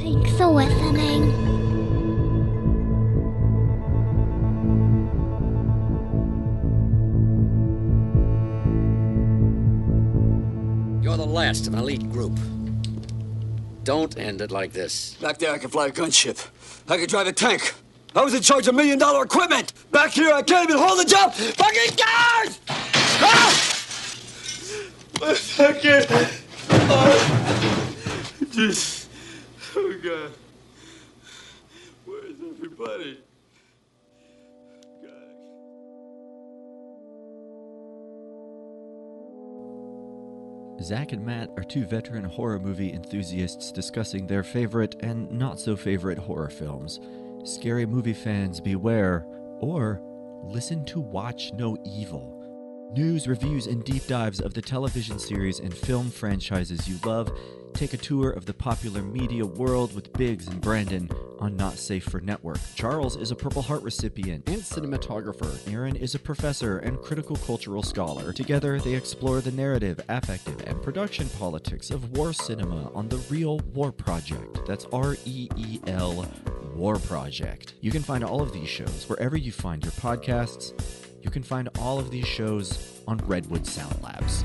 Thanks for listening. Last of an elite group. Don't end it like this. Back there, I can fly a gunship. I can drive a tank. I was in charge of million dollar equipment. Back here, I can't even hold a job. Fucking guards! Ah! I can't. Oh. Just. Oh, God. Where's everybody? Zach and Matt are two veteran horror movie enthusiasts discussing their favorite and not so favorite horror films. Scary movie fans beware, or listen to Watch No Evil. News, reviews, and deep dives of the television series and film franchises you love take a tour of the popular media world with Biggs and Brandon on Not Safe for Network. Charles is a Purple Heart recipient and cinematographer. Aaron is a professor and critical cultural scholar. Together, they explore the narrative, affective, and production politics of war cinema on the Reel War Project. That's R E E L War Project. You can find all of these shows wherever you find your podcasts. You can find all of these shows on Redwood Sound Labs.